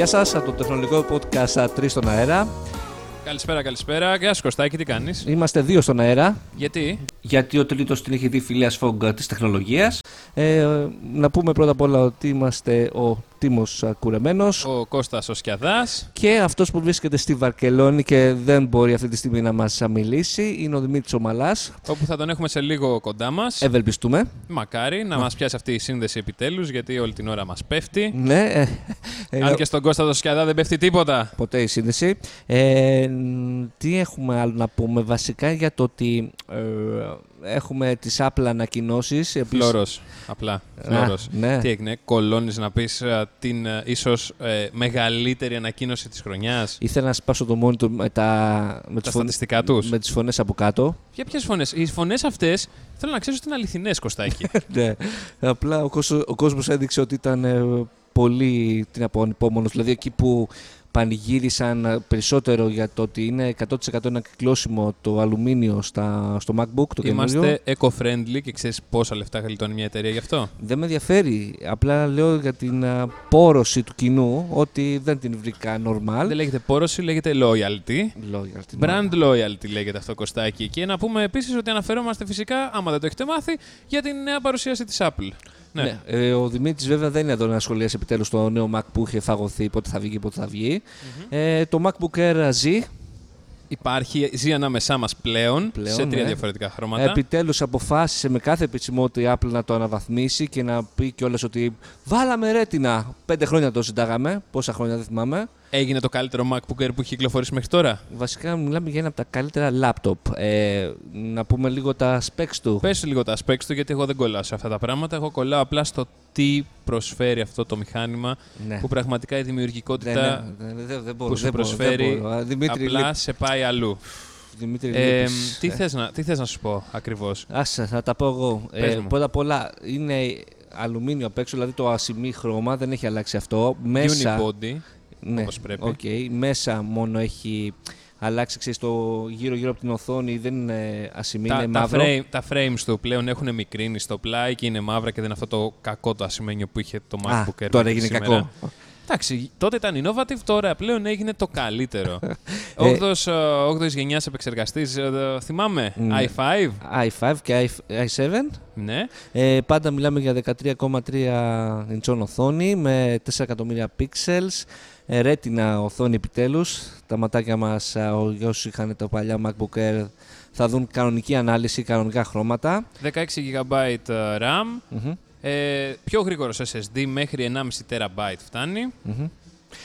Γεια σας από το τεχνολογικό podcast 3 στον αέρα. Καλησπέρα, καλησπέρα. Γεια σου Κωστάκη, τι κάνεις; Είμαστε δύο στον αέρα. Γιατί; Γιατί ο τρίτος την έχει δει φιλία Φόγκα της τεχνολογίας. Ε, να πούμε πρώτα απ' όλα ότι είμαστε ο Τίμος Κουρεμένος. Ο Κώστας ο Σκιαδάς. Και αυτός που βρίσκεται στη Βαρκελόνη και δεν μπορεί αυτή τη στιγμή να μας μιλήσει είναι ο Δημήτρης Ομαλάς. Όπου θα τον έχουμε σε λίγο κοντά μας. Ευελπιστούμε. Μακάρι να μα πιάσει αυτή η σύνδεση επιτέλους, γιατί όλη την ώρα μας πέφτει. Ναι. Ε, ε, Αν και στον Κώστα το Σκιαδά δεν πέφτει τίποτα. Ποτέ η σύνδεση. Ε, τι έχουμε άλλο να πούμε βασικά για το ότι ε, έχουμε τις Apple ανακοινώσεις. Επίσης- Φλόρος, απλά. Φλόρος. ναι. Τι έγινε, κολώνεις να πεις ε, την ε, ίσως ε, μεγαλύτερη ανακοίνωση της χρονιάς; Ήθελα να σπάσω το monitor με, τα, με, Τα τις, φωνές, στατιστικά τους; με τις φωνές από κάτω. Για ποιες φωνές; Οι φωνές αυτές θέλω να ξέρω ότι είναι αληθινές, Κωστάκη. ναι. Απλά ο κόσμος, ο κόσμος έδειξε ότι ήταν ε, πολύ τι να πω, ανυπόμονος. Δηλαδή εκεί που πανηγύρισαν ε, περισσότερο για το ότι είναι 100% ανακυκλώσιμο το αλουμίνιο στα, στο MacBook, το καινούριο. Είμαστε eco-friendly και ξέρεις πόσα λεφτά γλιτώνει μια εταιρεία γι' αυτό; Δεν με ενδιαφέρει. Απλά λέω για την α, πόρωση του κοινού ότι δεν την βρήκα normal. Δεν λέγεται πόρωση, λέγεται loyalty. Loyalty, Brand loyalty λέγεται αυτό Κωστάκι. Και να πούμε επίσης ότι αναφερόμαστε φυσικά, άμα δεν το έχετε μάθει, για την νέα παρουσίαση της Apple. Ναι. Ναι. Ε, ο Δημήτρης βέβαια δεν είναι εδώ να σχολιάσει επιτέλους το νέο Mac που είχε φαγωθεί, πότε θα βγει, πότε θα βγει. Ε, το MacBook Air Z Υπάρχει, ζει ανάμεσά μας πλέον, Πλέον, σε τρία ναι. διαφορετικά χρώματα. επιτέλους αποφάσισε με κάθε επισημότητα η Apple να το αναβαθμίσει και να πει κιόλας ότι βάλαμε ρέτινα. Πέντε χρόνια το συντάγαμε. Πόσα χρόνια δεν θυμάμαι. Έγινε το καλύτερο MacBook Air που έχει κυκλοφορήσει μέχρι τώρα; Βασικά μιλάμε για ένα από τα καλύτερα laptop. Ε, να πούμε λίγο τα specs του. Πες λίγο τα specs του, γιατί εγώ δεν κολλάω σε αυτά τα πράγματα. Εγώ κολλάω απλά στο τι προσφέρει αυτό το μηχάνημα Ναι. που πραγματικά η Ναι, δημιουργικότητα ναι, ναι, δεν- δεν μπορώ, που σου δεν μπορώ, δεν προσφέρει μπορώ. Α, Δημήτρη, απλά λείπ- σε πάει αλλού. Δημήτρη Ε, λείπεις. τι, Ε, θες να, τι θες να σου πω ακριβώς; Άσε, θα τα πω εγώ. Πες Ε, μου. πρώτα απ' όλα είναι αλουμίνιο απ' έξω, δηλαδή το ασημή χρώμα, δεν έχει αλλάξει αυτό. Μέσα, Unibody. Ναι, όπως πρέπει. οκ. μέσα μόνο έχει αλλάξει, ξέρεις, το γύρω-γύρω από την οθόνη δεν είναι ασημή, Τα, είναι τα, μαύρο. frame, τα frames του πλέον έχουν μικρύνει στο πλάι και είναι μαύρα και δεν είναι αυτό το κακό το ασημένιο που είχε το Α, MacBook Air. τώρα μέχρι έγινε σήμερα. κακό. Εντάξει, τότε ήταν innovative, τώρα πλέον έγινε το καλύτερο. Ε, 8ος, ε, 8ης γενιάς επεξεργαστής, ε, ε, θυμάμαι, Ναι. i5, i5 και i- i7. ναι. Ε, πάντα μιλάμε για 13,3 inch οθόνη με 4 εκατομμύρια pixels. Ε, ρέτινα οθόνη επιτέλους. Τα ματάκια μας, α, ο- όσοι είχαν τα παλιά MacBook Air, θα δουν κανονική ανάλυση, κανονικά χρώματα. 16 GB ε, RAM, Μμμ, ε, πιο γρήγορος SSD μέχρι 1,5 TB φτάνει. μμμ.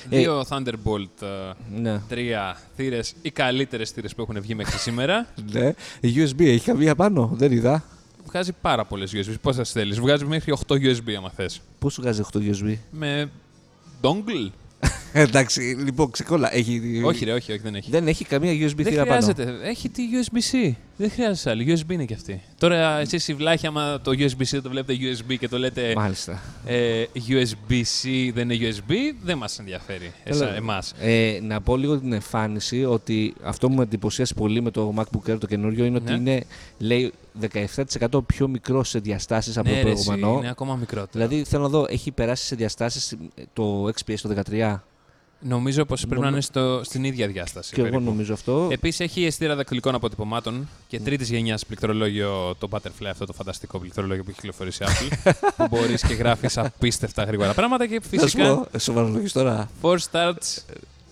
Δύο Thunderbolt ε, Ναι. 3 θύρες, οι καλύτερες θύρες που έχουν βγει μέχρι σήμερα. ναι. USB έχει καμία πάνω, δεν είδα. Βγάζει πάρα πολλές USB. Πώς θα τις θέλεις; Βγάζει μέχρι 8 USB άμα θες. Πώς σου βγάζει 8 USB. Με dongle; Εντάξει, λοιπόν, ξεκόλα. Έχει... όχι ρε, όχι, όχι, δεν έχει. Δεν έχει καμία USB Δεν θύρα πάνω. χρειάζεται. Έχει τη USB-C. Δεν χρειάζεται άλλη. USB είναι και αυτή. Τώρα εσείς οι βλάχοι, άμα το USB-C το βλέπετε USB και το λέτε Μάλιστα. ε, USB-C δεν είναι USB, δεν μας ενδιαφέρει Έλα. εμάς. Ε, να πω λίγο την εμφάνιση ότι αυτό που με εντυπωσίασε πολύ με το MacBook Air το καινούριο είναι Ναι. ότι είναι λέει 17% πιο μικρό σε διαστάσεις από Ναι, το ρε, εσύ, προηγούμενο. είναι ακόμα μικρότερο. Δηλαδή θέλω να δω, έχει περάσει σε διαστάσεις το XPS το 13 Νομίζω πως πρέπει Νομι- να είναι στο, στην ίδια διάσταση. και εγώ περίπου. νομίζω αυτό. Επίσης έχει αισθήρα δακτυλικών αποτυπωμάτων και τρίτης γενιάς πληκτρολόγιο, το Butterfly, αυτό το φανταστικό πληκτρολόγιο που έχει κυκλοφορήσει η Apple. που μπορείς και γράφεις απίστευτα γρήγορα πράγματα και Θα σου φυσικά πω, σοβαρολογείς τώρα. four starts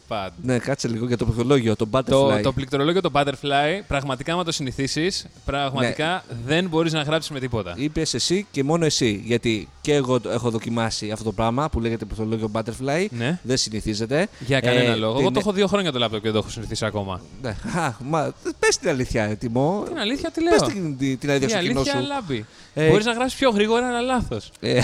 pad. Ναι, κάτσε λίγο για το πληκτρολόγιο, το Butterfly. Το, το πληκτρολόγιο το Butterfly, πραγματικά, άμα το συνηθίσεις, πραγματικά δεν μπορείς να γράψεις με τίποτα. Είπες εσύ και μόνο εσύ. Γιατί και εγώ το έχω δοκιμάσει αυτό το πράγμα που λέγεται πληκτρολόγιο Butterfly. Ναι. Δεν συνηθίζεται. Για κανένα Ε, λόγο. την- Εγώ το έχω δύο χρόνια το λάπτοπ και δεν το έχω συνηθίσει ακόμα. Ναι. Α, μα πες την αλήθεια, έτοιμο. Την αλήθεια τι Πες λέω. την, την, την αλήθεια Η στο κοινό αλήθεια σου. λάμπει. Ε, Μπορείς να γράψεις πιο γρήγορα, αλλά λάθος. Ε,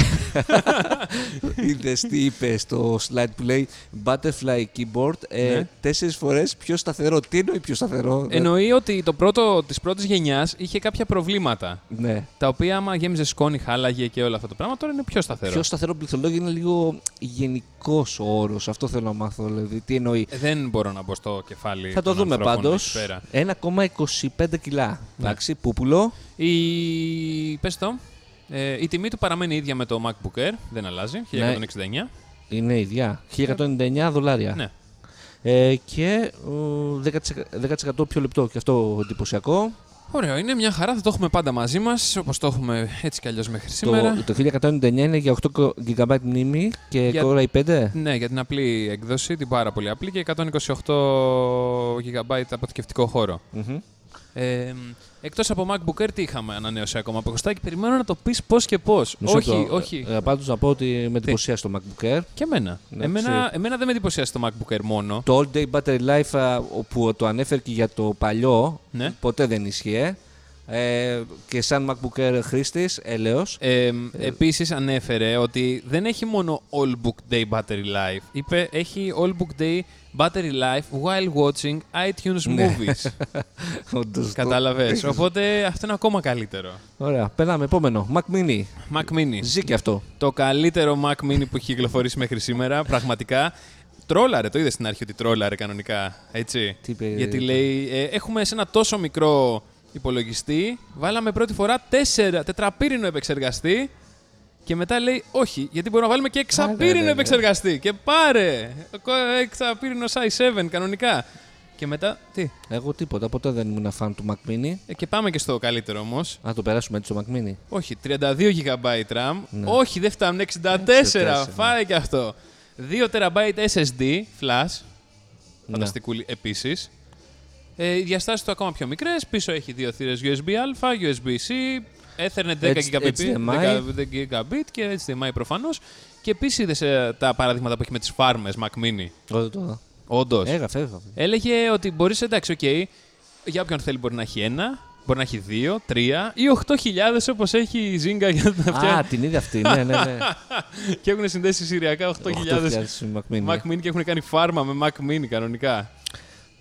Είδες τι είπες στο slide που λέει Butterfly keyboard ε, Ναι. τέσσερις φορές πιο σταθερό. Τι εννοεί πιο σταθερό; Εννοεί ότι το πρώτο της πρώτης γενιάς είχε κάποια προβλήματα. Ναι. Τα οποία άμα γέμιζες σκόνη, χάλαγε και όλο αυτό το πράγμα, τώρα είναι πιο σταθερό. Πιο σταθερό πληθολόγιο είναι λίγο γενικός ο όρος. Αυτό θέλω να μάθω. Δηλαδή, τι εννοεί. Ε, δεν μπορώ να μπω στο κεφάλι. Θα το των δούμε ανθρώπων πάντως. εκεί πέρα. 1,25 κιλά. Ναι. Εντάξει, πούπουλο. Η... Πες το. Ε, η τιμή του παραμένει ίδια με το MacBook Air, δεν αλλάζει, Ναι. 1169. Είναι ίδια. 1199 δολάρια. Ναι. Ε, και ε, 10%, 10% πιο λεπτό και αυτό εντυπωσιακό. Ωραίο, είναι μια χαρά, θα το έχουμε πάντα μαζί μας, όπως το έχουμε έτσι κι αλλιώς μέχρι σήμερα. Το, το 1199 είναι για 8 GB μνήμη και Για- Core i5. Ναι, για την απλή έκδοση, την πάρα πολύ απλή και 128 GB αποθηκευτικό χώρο. Μμμ. Ε, Εκτός από MacBook Air, τι είχαμε ανανέωση ακόμα από Κωστάκη. Περιμένω να το πεις πώς και πώς. Μισό Όχι, λεπτό. όχι. Ε, πάντως να πω ότι με εντυπωσίασε το MacBook Air. Και εμένα. Ναι, εμένα, ξέρει. εμένα δεν με εντυπωσιάζει το MacBook Air μόνο. Το All Day Battery Life α, που το ανέφερε και για το παλιό, Ναι. ποτέ δεν ίσχυε. Ε, και σαν MacBook Air χρήστης, έλεος. Ε, Επίσης ανέφερε ότι δεν έχει μόνο All Book Day Battery Life. Είπε έχει All Book Day Battery Life while watching iTunes Ναι. movies. Όντως, Κατάλαβες. Οπότε αυτό είναι ακόμα καλύτερο. το- Ωραία, περνάμε επόμενο. Mac Mini. Mac Mini. Ζει και αυτό. Το καλύτερο Mac Mini που έχει κυκλοφορήσει μέχρι σήμερα. Πραγματικά. Τρόλαρε, το είδες στην αρχή ότι τρόλαρε κανονικά. Έτσι; Τι είπε, Γιατί το- λέει, ε, έχουμε σε ένα τόσο μικρό υπολογιστή, βάλαμε πρώτη φορά τέσσερα, τετραπύρινο επεξεργαστή και μετά λέει όχι, γιατί μπορούμε να βάλουμε και ναι, ναι, εξαπύρινο ναι. επεξεργαστή. Και πάρε! κο- Εξαπύρινο i7 κανονικά. Και μετά, τι, Εγώ τίποτα, ποτέ δεν ήμουν φαν του Mac Mini. ε, και πάμε και στο καλύτερο όμως. Να το περάσουμε έτσι στο Mac Mini. Όχι, 32 GB RAM. Ναι. Όχι, δεν φτάνουν 64. 64, Φάει και αυτό. 2 TB SSD flash. Ναι. Φανταστικούλη επίσης. Ε, οι διαστάσεις του ακόμα πιο μικρές. Πίσω έχει δύο θύρες USB-A, USB-C, Ethernet 10 H- Gigabit, HDMI. 10 Gigabit και HDMI προφανώς. Και επίσης είδες τα παραδείγματα που έχει με τις φάρμες Mac Mini. Όχι το. Όντως. Έγραφε, έγραφε. Έλεγε ότι μπορείς, εντάξει, οκ, για όποιον θέλει μπορεί να έχει ένα, μπορεί να έχει δύο, τρία ή 8.000 όπως έχει η Zynga για να Α, φτιάξει. την είδα αυτή. ναι, ναι, ναι. και έχουν συνδέσεις σειριακά 8.000 Mac Mini. Mac Mini και έχουν κάνει φάρμα με Mac Mini κανονικά.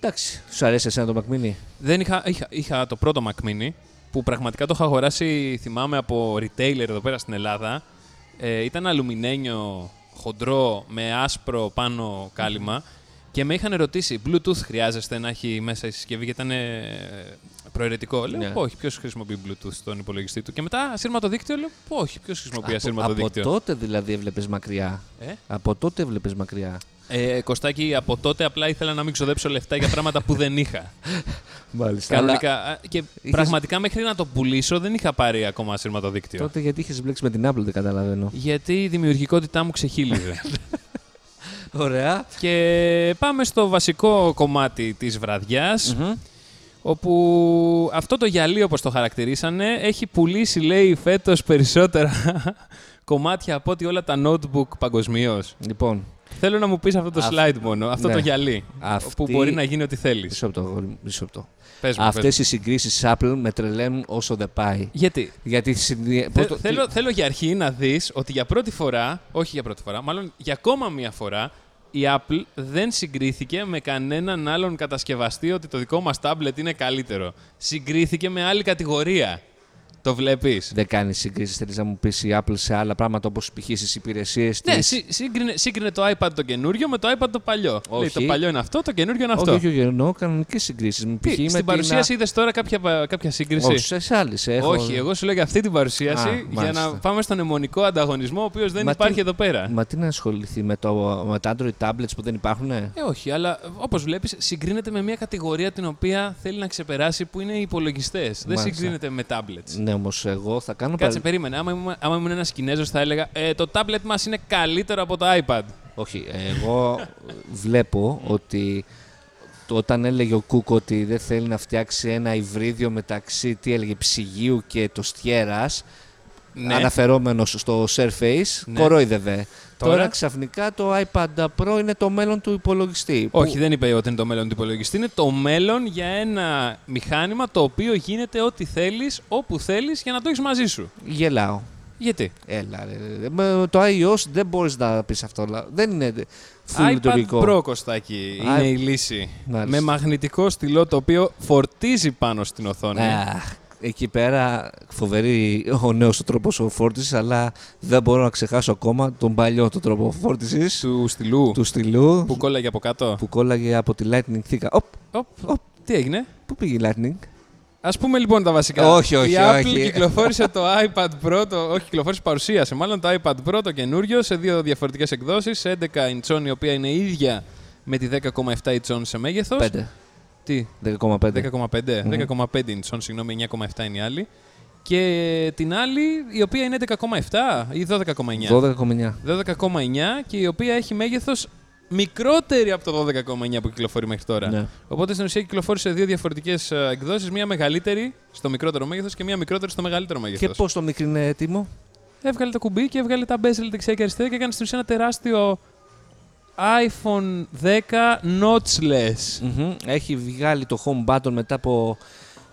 Εντάξει, σου αρέσει εσένα το Mac Mini. Δεν είχα, είχα, είχα το πρώτο Mac Mini που πραγματικά το είχα αγοράσει, θυμάμαι, από retailer εδώ πέρα στην Ελλάδα. Ε, ήταν αλουμινένιο, χοντρό, με άσπρο πάνω κάλυμα και με είχαν ρωτήσει Bluetooth χρειάζεστε να έχει μέσα η συσκευή γιατί ήταν ε, προαιρετικό. Λέω Ναι. όχι, ποιος χρησιμοποιεί Bluetooth στον υπολογιστή του. Και μετά ασύρματο δίκτυο λέω όχι, ποιος χρησιμοποιεί από, ασύρματο από δίκτυο. τότε δηλαδή έβλεπες μακριά; Ε; Από τότε έβλεπες μακριά; Ε, Κωστάκι, από τότε απλά ήθελα να μην ξοδέψω λεφτά για πράγματα που δεν είχα. Μάλιστα. Κανονικά. Α, Και είχες- πραγματικά μέχρι να το πουλήσω δεν είχα πάρει ακόμα ασύρματο δίκτυο. Τότε γιατί είχες μπλέξει με την Apple, δεν καταλαβαίνω. Γιατί η δημιουργικότητά μου ξεχύλιζε. Ωραία. και πάμε στο βασικό κομμάτι της βραδιάς, όπου αυτό το γυαλί όπως το χαρακτηρίσανε έχει πουλήσει λέει φέτος περισσότερα κομμάτια από ότι όλα τα notebook παγκοσμίως. Λοιπόν, Θέλω να μου πεις αυτό το Αυ- slide μόνο, αυτό ναι. το γυαλί, Αυτή- που μπορεί να γίνει ό,τι θέλεις. μισό λεπτό, αγόρι, μισό λεπτό. Πες μου, Αυτές πες οι μου. συγκρίσει Apple με τρελαίνουν όσο δεν πάει. Γιατί, Γιατί συνδυα- Θε- πώς το- θέλω, θέλω για αρχή να δεις ότι για πρώτη φορά, όχι για πρώτη φορά, μάλλον για ακόμα μία φορά, η Apple δεν συγκρίθηκε με κανέναν άλλον κατασκευαστή ότι το δικό μας tablet είναι καλύτερο. Συγκρίθηκε με άλλη κατηγορία. Το βλέπεις. Δεν κάνει συγκρίσεις. Θέλει να μου πεις η Apple σε άλλα πράγματα όπως π.χ. στις υπηρεσίες της. Ναι, σύ- σύγκρινε, σύγκρινε το iPad το καινούριο με το iPad το παλιό. Όχι. Λέει το παλιό είναι αυτό, το καινούριο είναι αυτό. Όχι, όχι, εννοώ κανονικές συγκρίσεις. Τι, στην παρουσίαση είδες τώρα κάποια, κάποια σύγκριση; Όχι, σε άλλες. Έχω... Όχι, εγώ σου λέω για αυτή την παρουσίαση Α, για μάλιστα. να πάμε στον αιμονικό ανταγωνισμό, ο οποίος δεν Μα υπάρχει τι- εδώ πέρα. Μα τι να ασχοληθεί με, το, με τα Android tablets που δεν υπάρχουν. Ε, όχι, αλλά όπως βλέπεις, συγκρίνεται με μια κατηγορία την οποία θέλει να ξεπεράσει που είναι οι υπολογιστές. Δεν Μάλιστα. συγκρίνεται με tablets. Ναι, όμως εγώ θα κάνω. Κάτσε, παρα- περίμενε. Άμα ήμουν, άμα ήμουν ένας Κινέζος, θα έλεγα ε, το tablet μας είναι καλύτερο από το iPad. Όχι, εγώ βλέπω ότι το- όταν έλεγε ο Κούκ ότι δεν θέλει να φτιάξει ένα υβρίδιο μεταξύ, τι έλεγε, ψυγείου και το στιέρας, Ναι. αναφερόμενος στο Surface, Ναι. κορόιδευε. Τώρα; Τώρα; ξαφνικά το iPad Pro είναι το μέλλον του υπολογιστή. Όχι, Που- δεν είπε ότι είναι το μέλλον του υπολογιστή. Είναι το μέλλον για ένα μηχάνημα το οποίο γίνεται ό,τι θέλεις, όπου θέλεις για να το έχεις μαζί σου. Γελάω. Γιατί; Έλα ρε. Με το iOS δεν μπορείς να πεις αυτό. αλλά Δεν είναι full iPad λειτουργικό. Pro, Κωστάκη, Α, είναι η λύση. μάλιστα. Με μαγνητικό στυλό το οποίο φορτίζει πάνω στην οθόνη. Αχ, εκεί πέρα φοβερή ο νέος ο τρόπος ο φόρτισης, αλλά δεν μπορώ να ξεχάσω ακόμα τον παλιό το τρόπο φόρτισης Του στυλού του στυλού που κόλλαγε από κάτω. που κόλλαγε από τη Lightning θήκα. Οπ, Οπ, οπ, τι έγινε; πού πήγε η Lightning; Α πούμε λοιπόν τα βασικά. Όχι, όχι, Η Apple όχι. κυκλοφόρησε το iPad Pro, το, όχι κυκλοφόρησε, παρουσίασε μάλλον το iPad Pro το καινούριο σε δύο διαφορετικές εκδόσεις. 11 inch η οποία είναι ίδια με τη 10,7 inch σε μέγεθος. 5. Τι, 10,5. 10,5. Μμμ. 10,5 inch, συγγνώμη, 9,7 είναι η άλλη. Και την άλλη η οποία είναι 11,7 ή 12,9. 12,9. 12,9 και η οποία έχει μέγεθος μικρότερη από το 12,9 που κυκλοφορεί μέχρι τώρα. Ναι. Οπότε στην ουσία κυκλοφόρησε δύο διαφορετικές εκδόσεις. Μία μεγαλύτερη στο μικρότερο μέγεθος και μία μικρότερη στο μεγαλύτερο μέγεθος. Και πώς το μικρή έτοιμο; Έβγαλε το κουμπί και έβγαλε τα bezel δεξιά και αριστερά και έκανε στην ουσία ένα τεράστιο iPhone 10 notchless. Μμμ. Έχει βγάλει το home button μετά από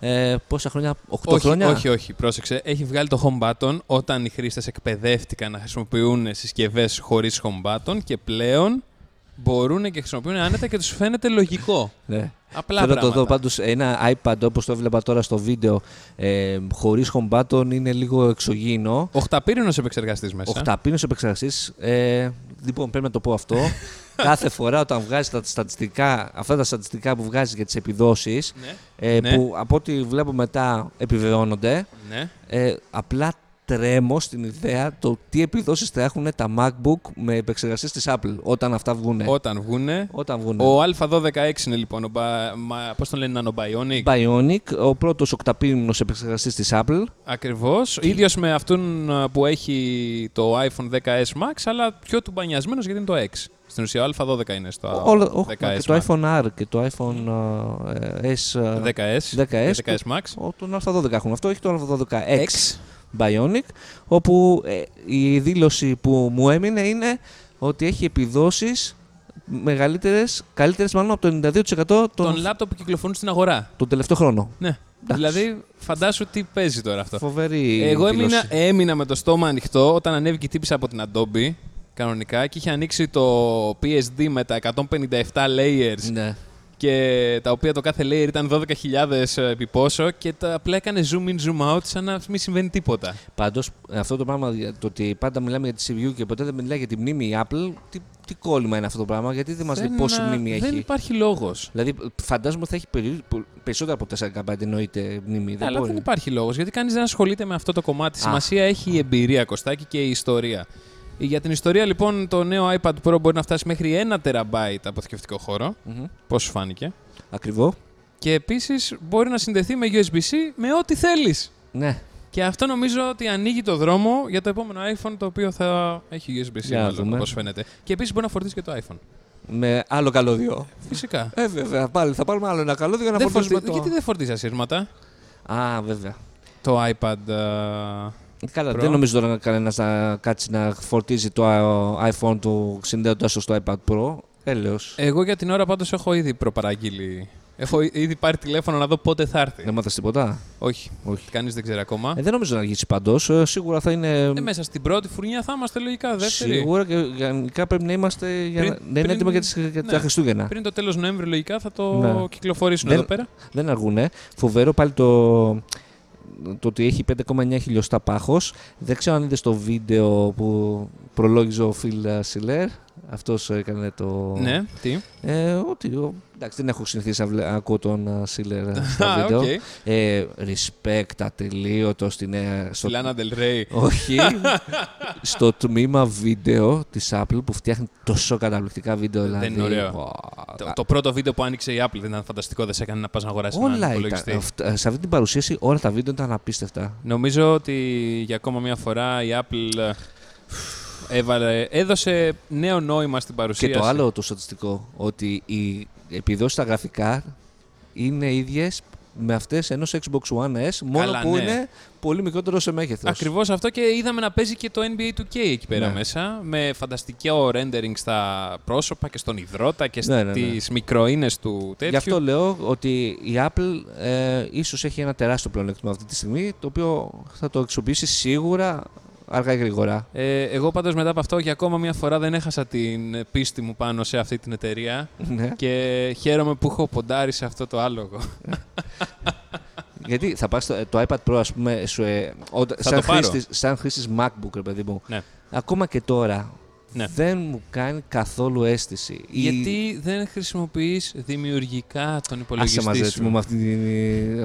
ε, πόσα χρόνια, 8 όχι, χρόνια; όχι, όχι, πρόσεξε. Έχει βγάλει το home button όταν οι χρήστες εκπαιδεύτηκαν να χρησιμοποιούν συσκευές χωρίς home button και πλέον μπορούν και χρησιμοποιούν άνετα και τους φαίνεται λογικό. Ναι. Απλά Θέλω να το πράγματα. δω πάντως ένα iPad όπως το έβλεπα τώρα στο βίντεο ε, χωρίς home button είναι λίγο εξωγήινο. Οχταπύρινος επεξεργαστής μέσα. Οχταπίνος επεξεργαστής. Ε, λοιπόν, πρέπει να το πω αυτό. Κάθε φορά όταν βγάζει τα στατιστικά, αυτά τα στατιστικά που βγάζει για τις επιδόσεις, Ναι. ε, Ναι. που από ό,τι βλέπω μετά επιβεβαιώνονται, ναι. ε, απλά τρέμω στην ιδέα το τι επιδόσεις θα έχουν τα MacBook με επεξεργαστές της Apple όταν αυτά βγουν. Όταν βγούνε. Όταν βγουν. Ο Α12X είναι λοιπόν. Ο Ba- μα- πώς τον λένε, Nanobionic. Bionic, ο πρώτος οκταπίνος επεξεργαστής της Apple. Ακριβώς. ίδιος με αυτόν α, που έχει το iPhone 10s Max, αλλά πιο του μπανιασμένο γιατί είναι το X. Στην ουσία, ο Α12 είναι στο Όλα- όχι, 10s και το Max. iPhone R και το iPhone ε, S. ε, 10s. 10s, 10s Max. ο- τον Α12 έχουν. Αυτό έχει το Α12X Bionic, όπου ε, η δήλωση που μου έμεινε είναι ότι έχει επιδόσεις μεγαλύτερες, καλύτερες μάλλον από το 92% τον, Των λάπτοπ που κυκλοφορούν στην αγορά. τον τελευταίο χρόνο. Ναι. Δηλαδή, φαντάσου τι παίζει τώρα αυτό. Φοβερή Εγώ δήλωση. έμεινα, έμεινα με το στόμα ανοιχτό όταν ανέβηκε η τύπησα από την Adobe κανονικά και είχε ανοίξει το PSD με τα 157 layers Ναι. Και τα οποία το κάθε layer ήταν 12.000 επί πόσο και τα απλά έκανε zoom in, zoom out σαν να μην συμβαίνει τίποτα. Πάντως, αυτό το πράγμα, για το ότι πάντα μιλάμε για τη CPU και ποτέ δεν μιλάει για τη μνήμη η Apple, τι, τι κόλλημα είναι αυτό το πράγμα, γιατί δεν μας λέει Δεν, πόση α, μνήμη Δεν έχει. υπάρχει λόγος. Δηλαδή, φαντάζομαι ότι θα έχει περι- πο- περισσότερα από 4 GB εννοείται μνήμη. Δεν Αλλά μπορεί. δεν υπάρχει λόγος γιατί κανείς δεν ασχολείται με αυτό το κομμάτι. Α. Σημασία έχει η εμπειρία, Κωστάκη, και η ιστορία. Για την ιστορία, λοιπόν, το νέο iPad Pro μπορεί να φτάσει μέχρι 1 TB αποθηκευτικό χώρο. Μμμ. Πώς σου φάνηκε. Ακριβό. Και επίσης μπορεί να συνδεθεί με USB-C με ό,τι θέλεις. Ναι. Και αυτό νομίζω ότι ανοίγει το δρόμο για το επόμενο iPhone το οποίο θα έχει USB-C, Για να μάλλον, δούμε. όπως φαίνεται. Και επίσης μπορεί να φορτίσει και το iPhone. Με άλλο καλώδιο. Φυσικά. Ε, βέβαια. Πάλι θα πάρουμε άλλο ένα καλώδιο για να Δεν φορτίσουμε φορτι- το. Γιατί δεν φορτίζεις ασύρματα; Α, βέβαια. το iPad. α, Καλά, Pro. δεν νομίζω τώρα κανένας να κάτσει να φορτίζει το α, iPhone του συνδέοντα το στο iPad Pro. Έλεος. Εγώ για την ώρα πάντως έχω ήδη προπαραγγείλει. Έχω εί- ήδη πάρει τηλέφωνο να δω πότε θα έρθει. Δεν μάθες τίποτα; Όχι, Όχι. κανείς δεν ξέρει ακόμα. Ε, δεν νομίζω να αργήσει παντό. σίγουρα θα είναι. Ε, μέσα στην πρώτη φουρνιά θα είμαστε λογικά δεύτερη. Σίγουρα και γενικά πρέπει να είμαστε για Πριν- να, να είναι πριν- έτοιμα για, τις, για τα ναι. Χριστούγεννα. Πριν το τέλος Νοέμβρη λογικά θα το Ναι. κυκλοφορήσουν Δεν- εδώ πέρα. Δεν αργούνε. Φοβερό πάλι το, το ότι έχει 5,9 χιλιοστά πάχος. Δεν ξέρω αν είδες το βίντεο που προλόγιζε ο Φιλ Σιλέρ. Αυτός έκανε το... Ναι, τι; Ε, ότι, ο- εντάξει, δεν έχω συνηθίσει να, βλέ- να ακούω τον Σίλερ στα Α, βίντεο. οκ. Ε, respect ατελείωτος στην, ε, στο, Στη Lana Del Rey. όχι, στο τμήμα βίντεο της Apple που φτιάχνει τόσο καταπληκτικά βίντεο. Δεν Δηλαδή, είναι ωραίο. Wow. Το, το πρώτο βίντεο που άνοιξε η Apple δεν ήταν φανταστικό, δεν σε έκανε να πας να αγοράσεις έναν Όλα ήταν. υπολογιστή. αυτά- Σε αυτή την παρουσίαση όλα τα βίντεο ήταν απίστευτα. Νομίζω ότι για ακόμα μια φορά η Apple ε, έβαλε, έδωσε νέο νόημα στην παρουσίαση. Και το άλλο το στατιστικό, ότι οι επιδόσεις στα γραφικά είναι ίδιες με αυτές ενός Xbox One S, μόνο Καλά, που ναι. είναι πολύ μικρότερο σε μέγεθος. Ακριβώς αυτό και είδαμε να παίζει και το NBA 2K εκεί πέρα Ναι. μέσα. Με φανταστικό rendering στα πρόσωπα και στον υδρότα και Ναι, ναι, ναι. στις μικροίνες του τέτοιου. Γι' αυτό λέω ότι η Apple ε, ίσως έχει ένα τεράστιο πλεονέκτημα αυτή τη στιγμή, το οποίο θα το αξιοποιήσει σίγουρα αργά ή γρήγορα. Ε, εγώ πάντως μετά από αυτό για ακόμα μια φορά δεν έχασα την πίστη μου πάνω σε αυτή την εταιρεία Ναι. και χαίρομαι που έχω ποντάρει σε αυτό το άλογο. Γιατί θα πας το, το iPad Pro, ας πούμε, σου, ε, όταν- Θα σαν, το πάρω. χρήστης, σαν χρήστης MacBook, ρε παιδί μου, ναι. ακόμα και τώρα Ναι. δεν μου κάνει καθόλου αίσθηση. Η- Γιατί δεν χρησιμοποιείς δημιουργικά τον Άσε υπολογιστή μαζί σου; μου με, αυτή,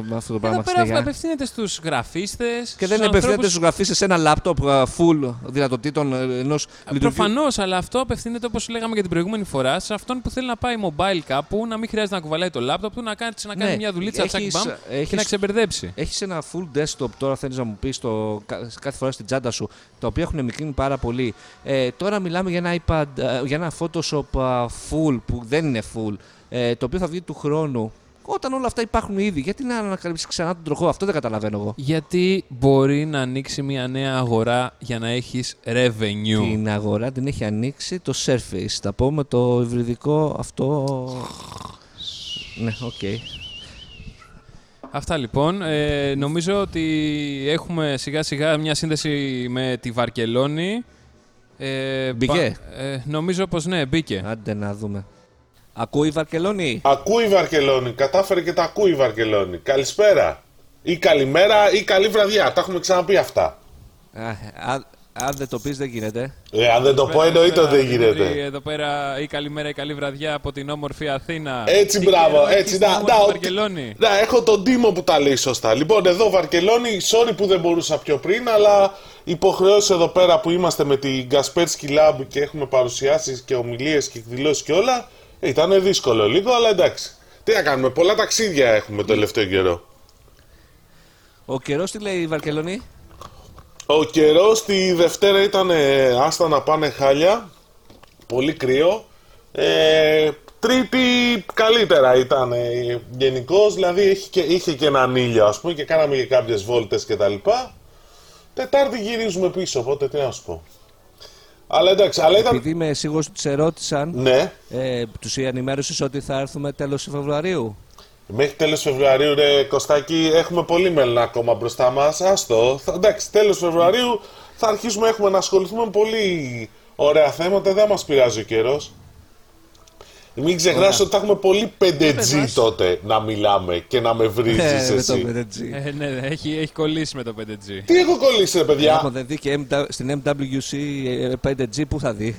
με αυτό το Εδώ πράγμα. πέρα Χριστέ, απευθύνεται στους γραφίστες, Και δεν στους επευθύνεται ανθρώπους- στους γραφεί σε ένα λάπτοπ α, full δυνατοτήτων ενός λειτουργικού. Προφανώς, αλλά αυτό απευθύνεται όπως λέγαμε και την προηγούμενη φορά σε αυτόν που θέλει να πάει mobile κάπου, να μην χρειάζεται να κουβαλάει το λάπτοπ του, να κάνει, να κάνει Ναι, μια δουλίτσα έχεις- τσακ μπαμ και έχεις- να ξεμπερδέψει. Έχεις ένα full desktop τώρα, θέλεις να μου πεις το, κα- κάθε φορά στην τσάντα σου, τα οποία έχουν μικρύνει πάρα πολύ. Ε, τώρα μιλάμε για ένα iPad, ε, για ένα Photoshop α, full που δεν είναι full, ε, το οποίο θα βγει του χρόνου. Όταν όλα αυτά υπάρχουν ήδη, γιατί να ανακαλύψεις ξανά τον τροχό, αυτό δεν καταλαβαίνω εγώ. Γιατί μπορεί να ανοίξει μια νέα αγορά για να έχεις revenue; Την αγορά την έχει ανοίξει το Surface. Θα πω με το υβριδικό αυτό. Ναι, οκ. Αυτά λοιπόν. Ε, νομίζω ότι έχουμε σιγά σιγά μια σύνδεση με τη Βαρκελόνη. Ε, Μπήκε; πα- ε, νομίζω πως ναι, μπήκε. Άντε να δούμε. Ακούει η Βαρκελόνη; Ακούει η Βαρκελόνη, κατάφερε και τα ακούει η Βαρκελόνη. Καλησπέρα. Ή καλημέρα ή καλή βραδιά. Τα έχουμε ξαναπεί αυτά. Α, α- αν δεν το πεις, δεν γίνεται. Ε, αν δεν το πω, εννοείται ότι δεν Δημήτρη, γίνεται. Εδώ πέρα η καλημέρα ή καλή βραδιά από την όμορφη Αθήνα. Έτσι, Τι μπράβο, καιρό έτσι. έχεις στην Να, όμορφη να, ότι- Βαρκελόνη. να, έχω τον Τίμο που τα λέει σωστά. Λοιπόν, εδώ Βαρκελόνη, sorry που δεν μπορούσα πιο πριν, αλλά υποχρεώσεις εδώ πέρα που είμαστε με την Kaspersky Lab και έχουμε παρουσιάσεις και ομιλίες και εκδηλώσεις και όλα. Ήταν δύσκολο λίγο, αλλά εντάξει. Τι να κάνουμε, πολλά ταξίδια έχουμε το τελευταίο καιρό. Ο καιρός τι λέει η Βαρκελόνη; Ο καιρός τη Δευτέρα ήταν ε, άστα να πάνε χάλια. Πολύ κρύο. Ε, τρίτη καλύτερα ήταν ε, γενικώς, δηλαδή είχε και, είχε και έναν ήλιο ας πούμε και κάναμε και κάποιες βόλτες και τα λοιπά. Τετάρτη γυρίζουμε πίσω, οπότε τι να σου πω. Αλλά εντάξει, αλλά ήταν... Επειδή είμαι σίγουρος ότι του ερώτησαν, Ναι, ε, τους ενημέρωσες ότι θα έρθουμε τέλος Φεβρουαρίου. Μέχρι τέλος Φεβρουαρίου ρε Κωστάκη έχουμε πολύ μέλλον ακόμα μπροστά μας. Άστο, θα, εντάξει, τέλος Φεβρουαρίου θα αρχίσουμε έχουμε να ασχοληθούμε με πολύ ωραία θέματα, δεν μας πειράζει ο καιρός. Μην ξεχνάς ότι θα έχουμε πολύ 5G μας. τότε να μιλάμε και να με βρίζεις Ε, με το εσύ. 5G. Ε, ναι, έχει, έχει κολλήσει με το 5G. Τι έχω κολλήσει ρε παιδιά; Άμα δεν δει και MW στην MWC ε, 5G, πού θα δει.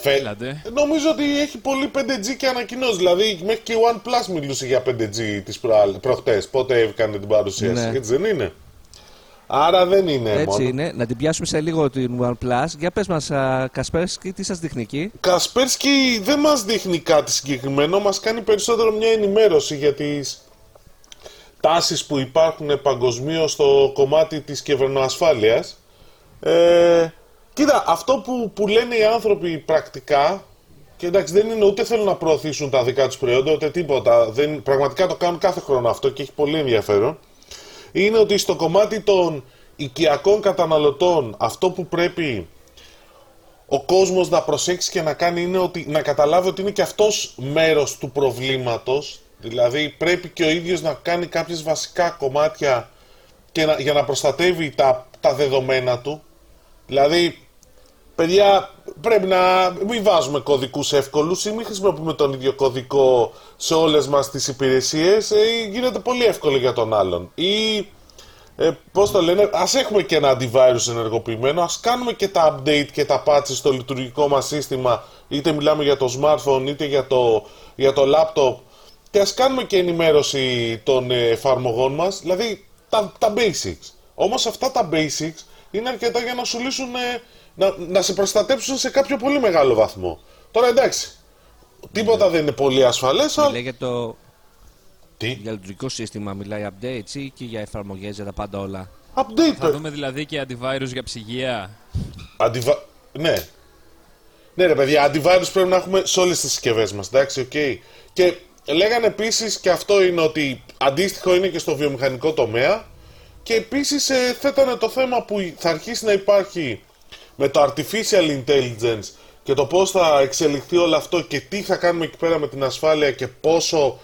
Φε- Έλατε. Νομίζω ότι έχει πολύ 5G και ανακοινώσει. Δηλαδή, μέχρι και η OnePlus μιλούσε για 5G τις προάλλ- προχτές. Πότε έκανε την παρουσίαση. Ναι. Έτσι δεν είναι; Άρα δεν είναι Έτσι μόνο. είναι. Να την πιάσουμε σε λίγο την OnePlus. Για πες μας, α, Κασπέρσκι, τι σας δείχνει εκεί; Κασπέρσκι δεν μας δείχνει κάτι συγκεκριμένο, μας κάνει περισσότερο μια ενημέρωση για τις τάσεις που υπάρχουν παγκοσμίως στο κομμάτι της κυβερνοασφάλειας. Ε, κοίτα, αυτό που, που λένε οι άνθρωποι πρακτικά, και εντάξει δεν είναι ούτε θέλουν να προωθήσουν τα δικά τους προϊόντα, ούτε τίποτα, δεν, πραγματικά το κάνουν κάθε χρόνο αυτό και έχει πολύ ενδιαφέρον, είναι ότι στο κομμάτι των οικιακών καταναλωτών αυτό που πρέπει ο κόσμος να προσέξει και να κάνει είναι ότι να καταλάβει ότι είναι και αυτός μέρος του προβλήματος. Δηλαδή πρέπει και ο ίδιος να κάνει κάποιες βασικά κομμάτια και να, για να προστατεύει τα, τα δεδομένα του. Δηλαδή, παιδιά, πρέπει να μην βάζουμε κωδικούς εύκολους ή μην χρησιμοποιούμε τον ίδιο κωδικό σε όλες μας τις υπηρεσίες. Ε, γίνεται πολύ εύκολο για τον άλλον. Ή ε, πώς το λένε, ας έχουμε και ένα antivirus ενεργοποιημένο, ας κάνουμε και τα update και τα patches στο λειτουργικό μας σύστημα, είτε μιλάμε για το smartphone είτε για το, για το laptop και ας κάνουμε και ενημέρωση των ε, εφαρμογών μας, δηλαδή τα, τα basics. Όμως αυτά τα basics είναι αρκετά για να σου λύσουν, ε, να, να σε προστατέψουν σε κάποιο πολύ μεγάλο βαθμό. Τώρα εντάξει, τίποτα δεν είναι πολύ ασφαλές, αλλά... Μιλάει για το Τι, για λειτουργικό σύστημα, μιλάει updates ή και για εφαρμογές για τα πάντα όλα. update, Θα δούμε δηλαδή και antivirus για ψυγεία. Αντιβα... Ναι. Ναι, ρε παιδιά, antivirus πρέπει να έχουμε σε όλες τις συσκευές μας. Εντάξει, οκ. Και λέγανε επίσης, και αυτό είναι ότι αντίστοιχο είναι και στο βιομηχανικό τομέα. Και επίσης ε, θέτανε το θέμα που θα αρχίσει να υπάρχει με το artificial intelligence και το πώς θα εξελιχθεί όλο αυτό και τι θα κάνουμε εκεί πέρα με την ασφάλεια και πόσο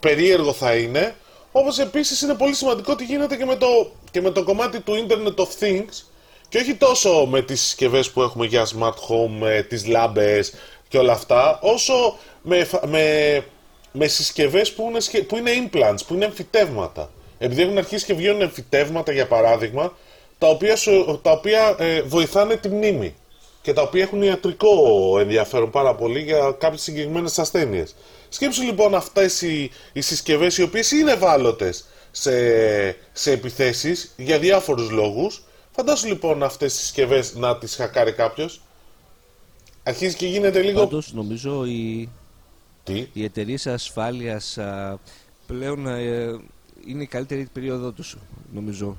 περίεργο θα είναι. Όπως επίσης είναι πολύ σημαντικό τι γίνεται και με το, και με το κομμάτι του Internet of Things και όχι τόσο με τις συσκευές που έχουμε για smart home, ε, τις λάμπες και όλα αυτά, όσο με, εφα- με, με συσκευές που είναι, σχε- που είναι implants, που είναι εμφυτεύματα. Επειδή έχουν αρχίσει και βγαίνουν εμφυτεύματα, για παράδειγμα, τα οποία, σου- τα οποία ε, βοηθάνε τη μνήμη. και τα οποία έχουν ιατρικό ενδιαφέρον πάρα πολύ για κάποιες συγκεκριμένες ασθένειες. Σκέψου λοιπόν αυτές οι, οι συσκευές οι οποίες είναι ευάλωτες σε, σε επιθέσεις για διάφορους λόγους. Φαντάσου λοιπόν αυτές τις συσκευές να τις χακάρει κάποιος. Αρχίζει και γίνεται λίγο... Πάντως νομίζω οι, Τι; οι εταιρείες ασφάλειας α, πλέον ε, είναι η καλύτερη περίοδο τους νομίζω.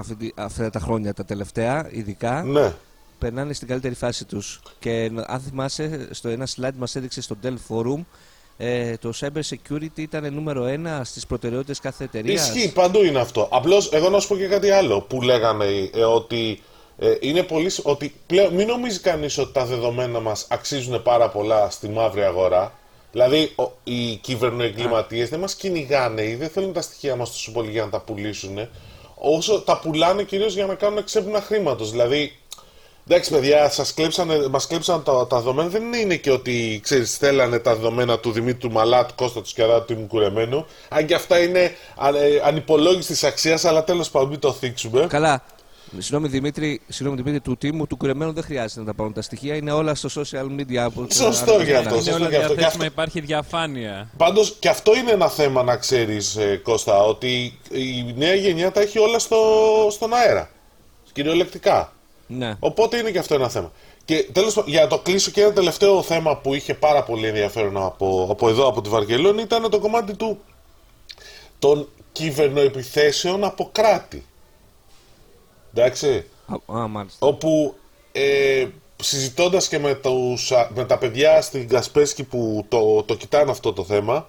Αυτή, τη- αυτά τα χρόνια τα τελευταία ειδικά Ναι. περνάνε στην καλύτερη φάση τους και αν θυμάσαι στο ένα slide μας έδειξε στο Dell Forum ε, το cyber security ήταν νούμερο ένα στις προτεραιότητες κάθε εταιρείας. Ισχύει, παντού είναι αυτό. Απλώς εγώ να σου πω και κάτι άλλο που λέγανε ε, ότι ε, είναι πολύ. σ- Ότι πλέον μην νομίζεις κανείς ότι τα δεδομένα μας αξίζουν πάρα πολλά στη μαύρη αγορά. Δηλαδή, ο, οι κυβερνοεγκληματίες δεν μας κυνηγάνε ή δεν θέλουν τα στοιχεία μας τόσο πολύ για να τα πουλήσουν, όσο τα πουλάνε κυρίως για να κάνουν ξέπλυνα χρήματος. Δηλαδή, Εντάξει, παιδιά, σας κλέψανε, μας κλέψαν τα, τα δεδομένα. Δεν είναι και ότι ξέρεις, θέλανε τα δεδομένα του Δημήτρου Μαλά, του Κώστα του Σκιαδά, του Τίμου Κουρεμένου. Αν και αυτά είναι α, ε, ανυπολόγιστης αξίας, αλλά τέλος πάντων μην το θίξουμε. Καλά. Συγγνώμη Δημήτρη, συγγνώμη Δημήτρη, του τίμου του κουρεμένου δεν χρειάζεται να τα πάρουν τα στοιχεία. Είναι όλα στο social media. που- Σωστό αν- γι' αυτό. αν- Είναι σωστό όλα και αυτό. Και διαθέσιμα, αυτό- υπάρχει διαφάνεια. Πάντως και αυτό είναι ένα θέμα να ξέρεις, Κώστα, ότι η νέα γενιά τα έχει όλα στο, στον αέρα. Κυριολεκτικά. Ναι. Οπότε είναι και αυτό ένα θέμα. Και τέλος πάντων, για να το κλείσω και ένα τελευταίο θέμα που είχε πάρα πολύ ενδιαφέρον από, από εδώ, από τη Βαρκελόνη, ήταν το κομμάτι του των κυβερνοεπιθέσεων από κράτη. Εντάξει. Α, α, μάλιστα. Όπου ε, συζητώντας και με, τους, α, με τα παιδιά στην Κασπέσκη που το, το κοιτάνε αυτό το θέμα,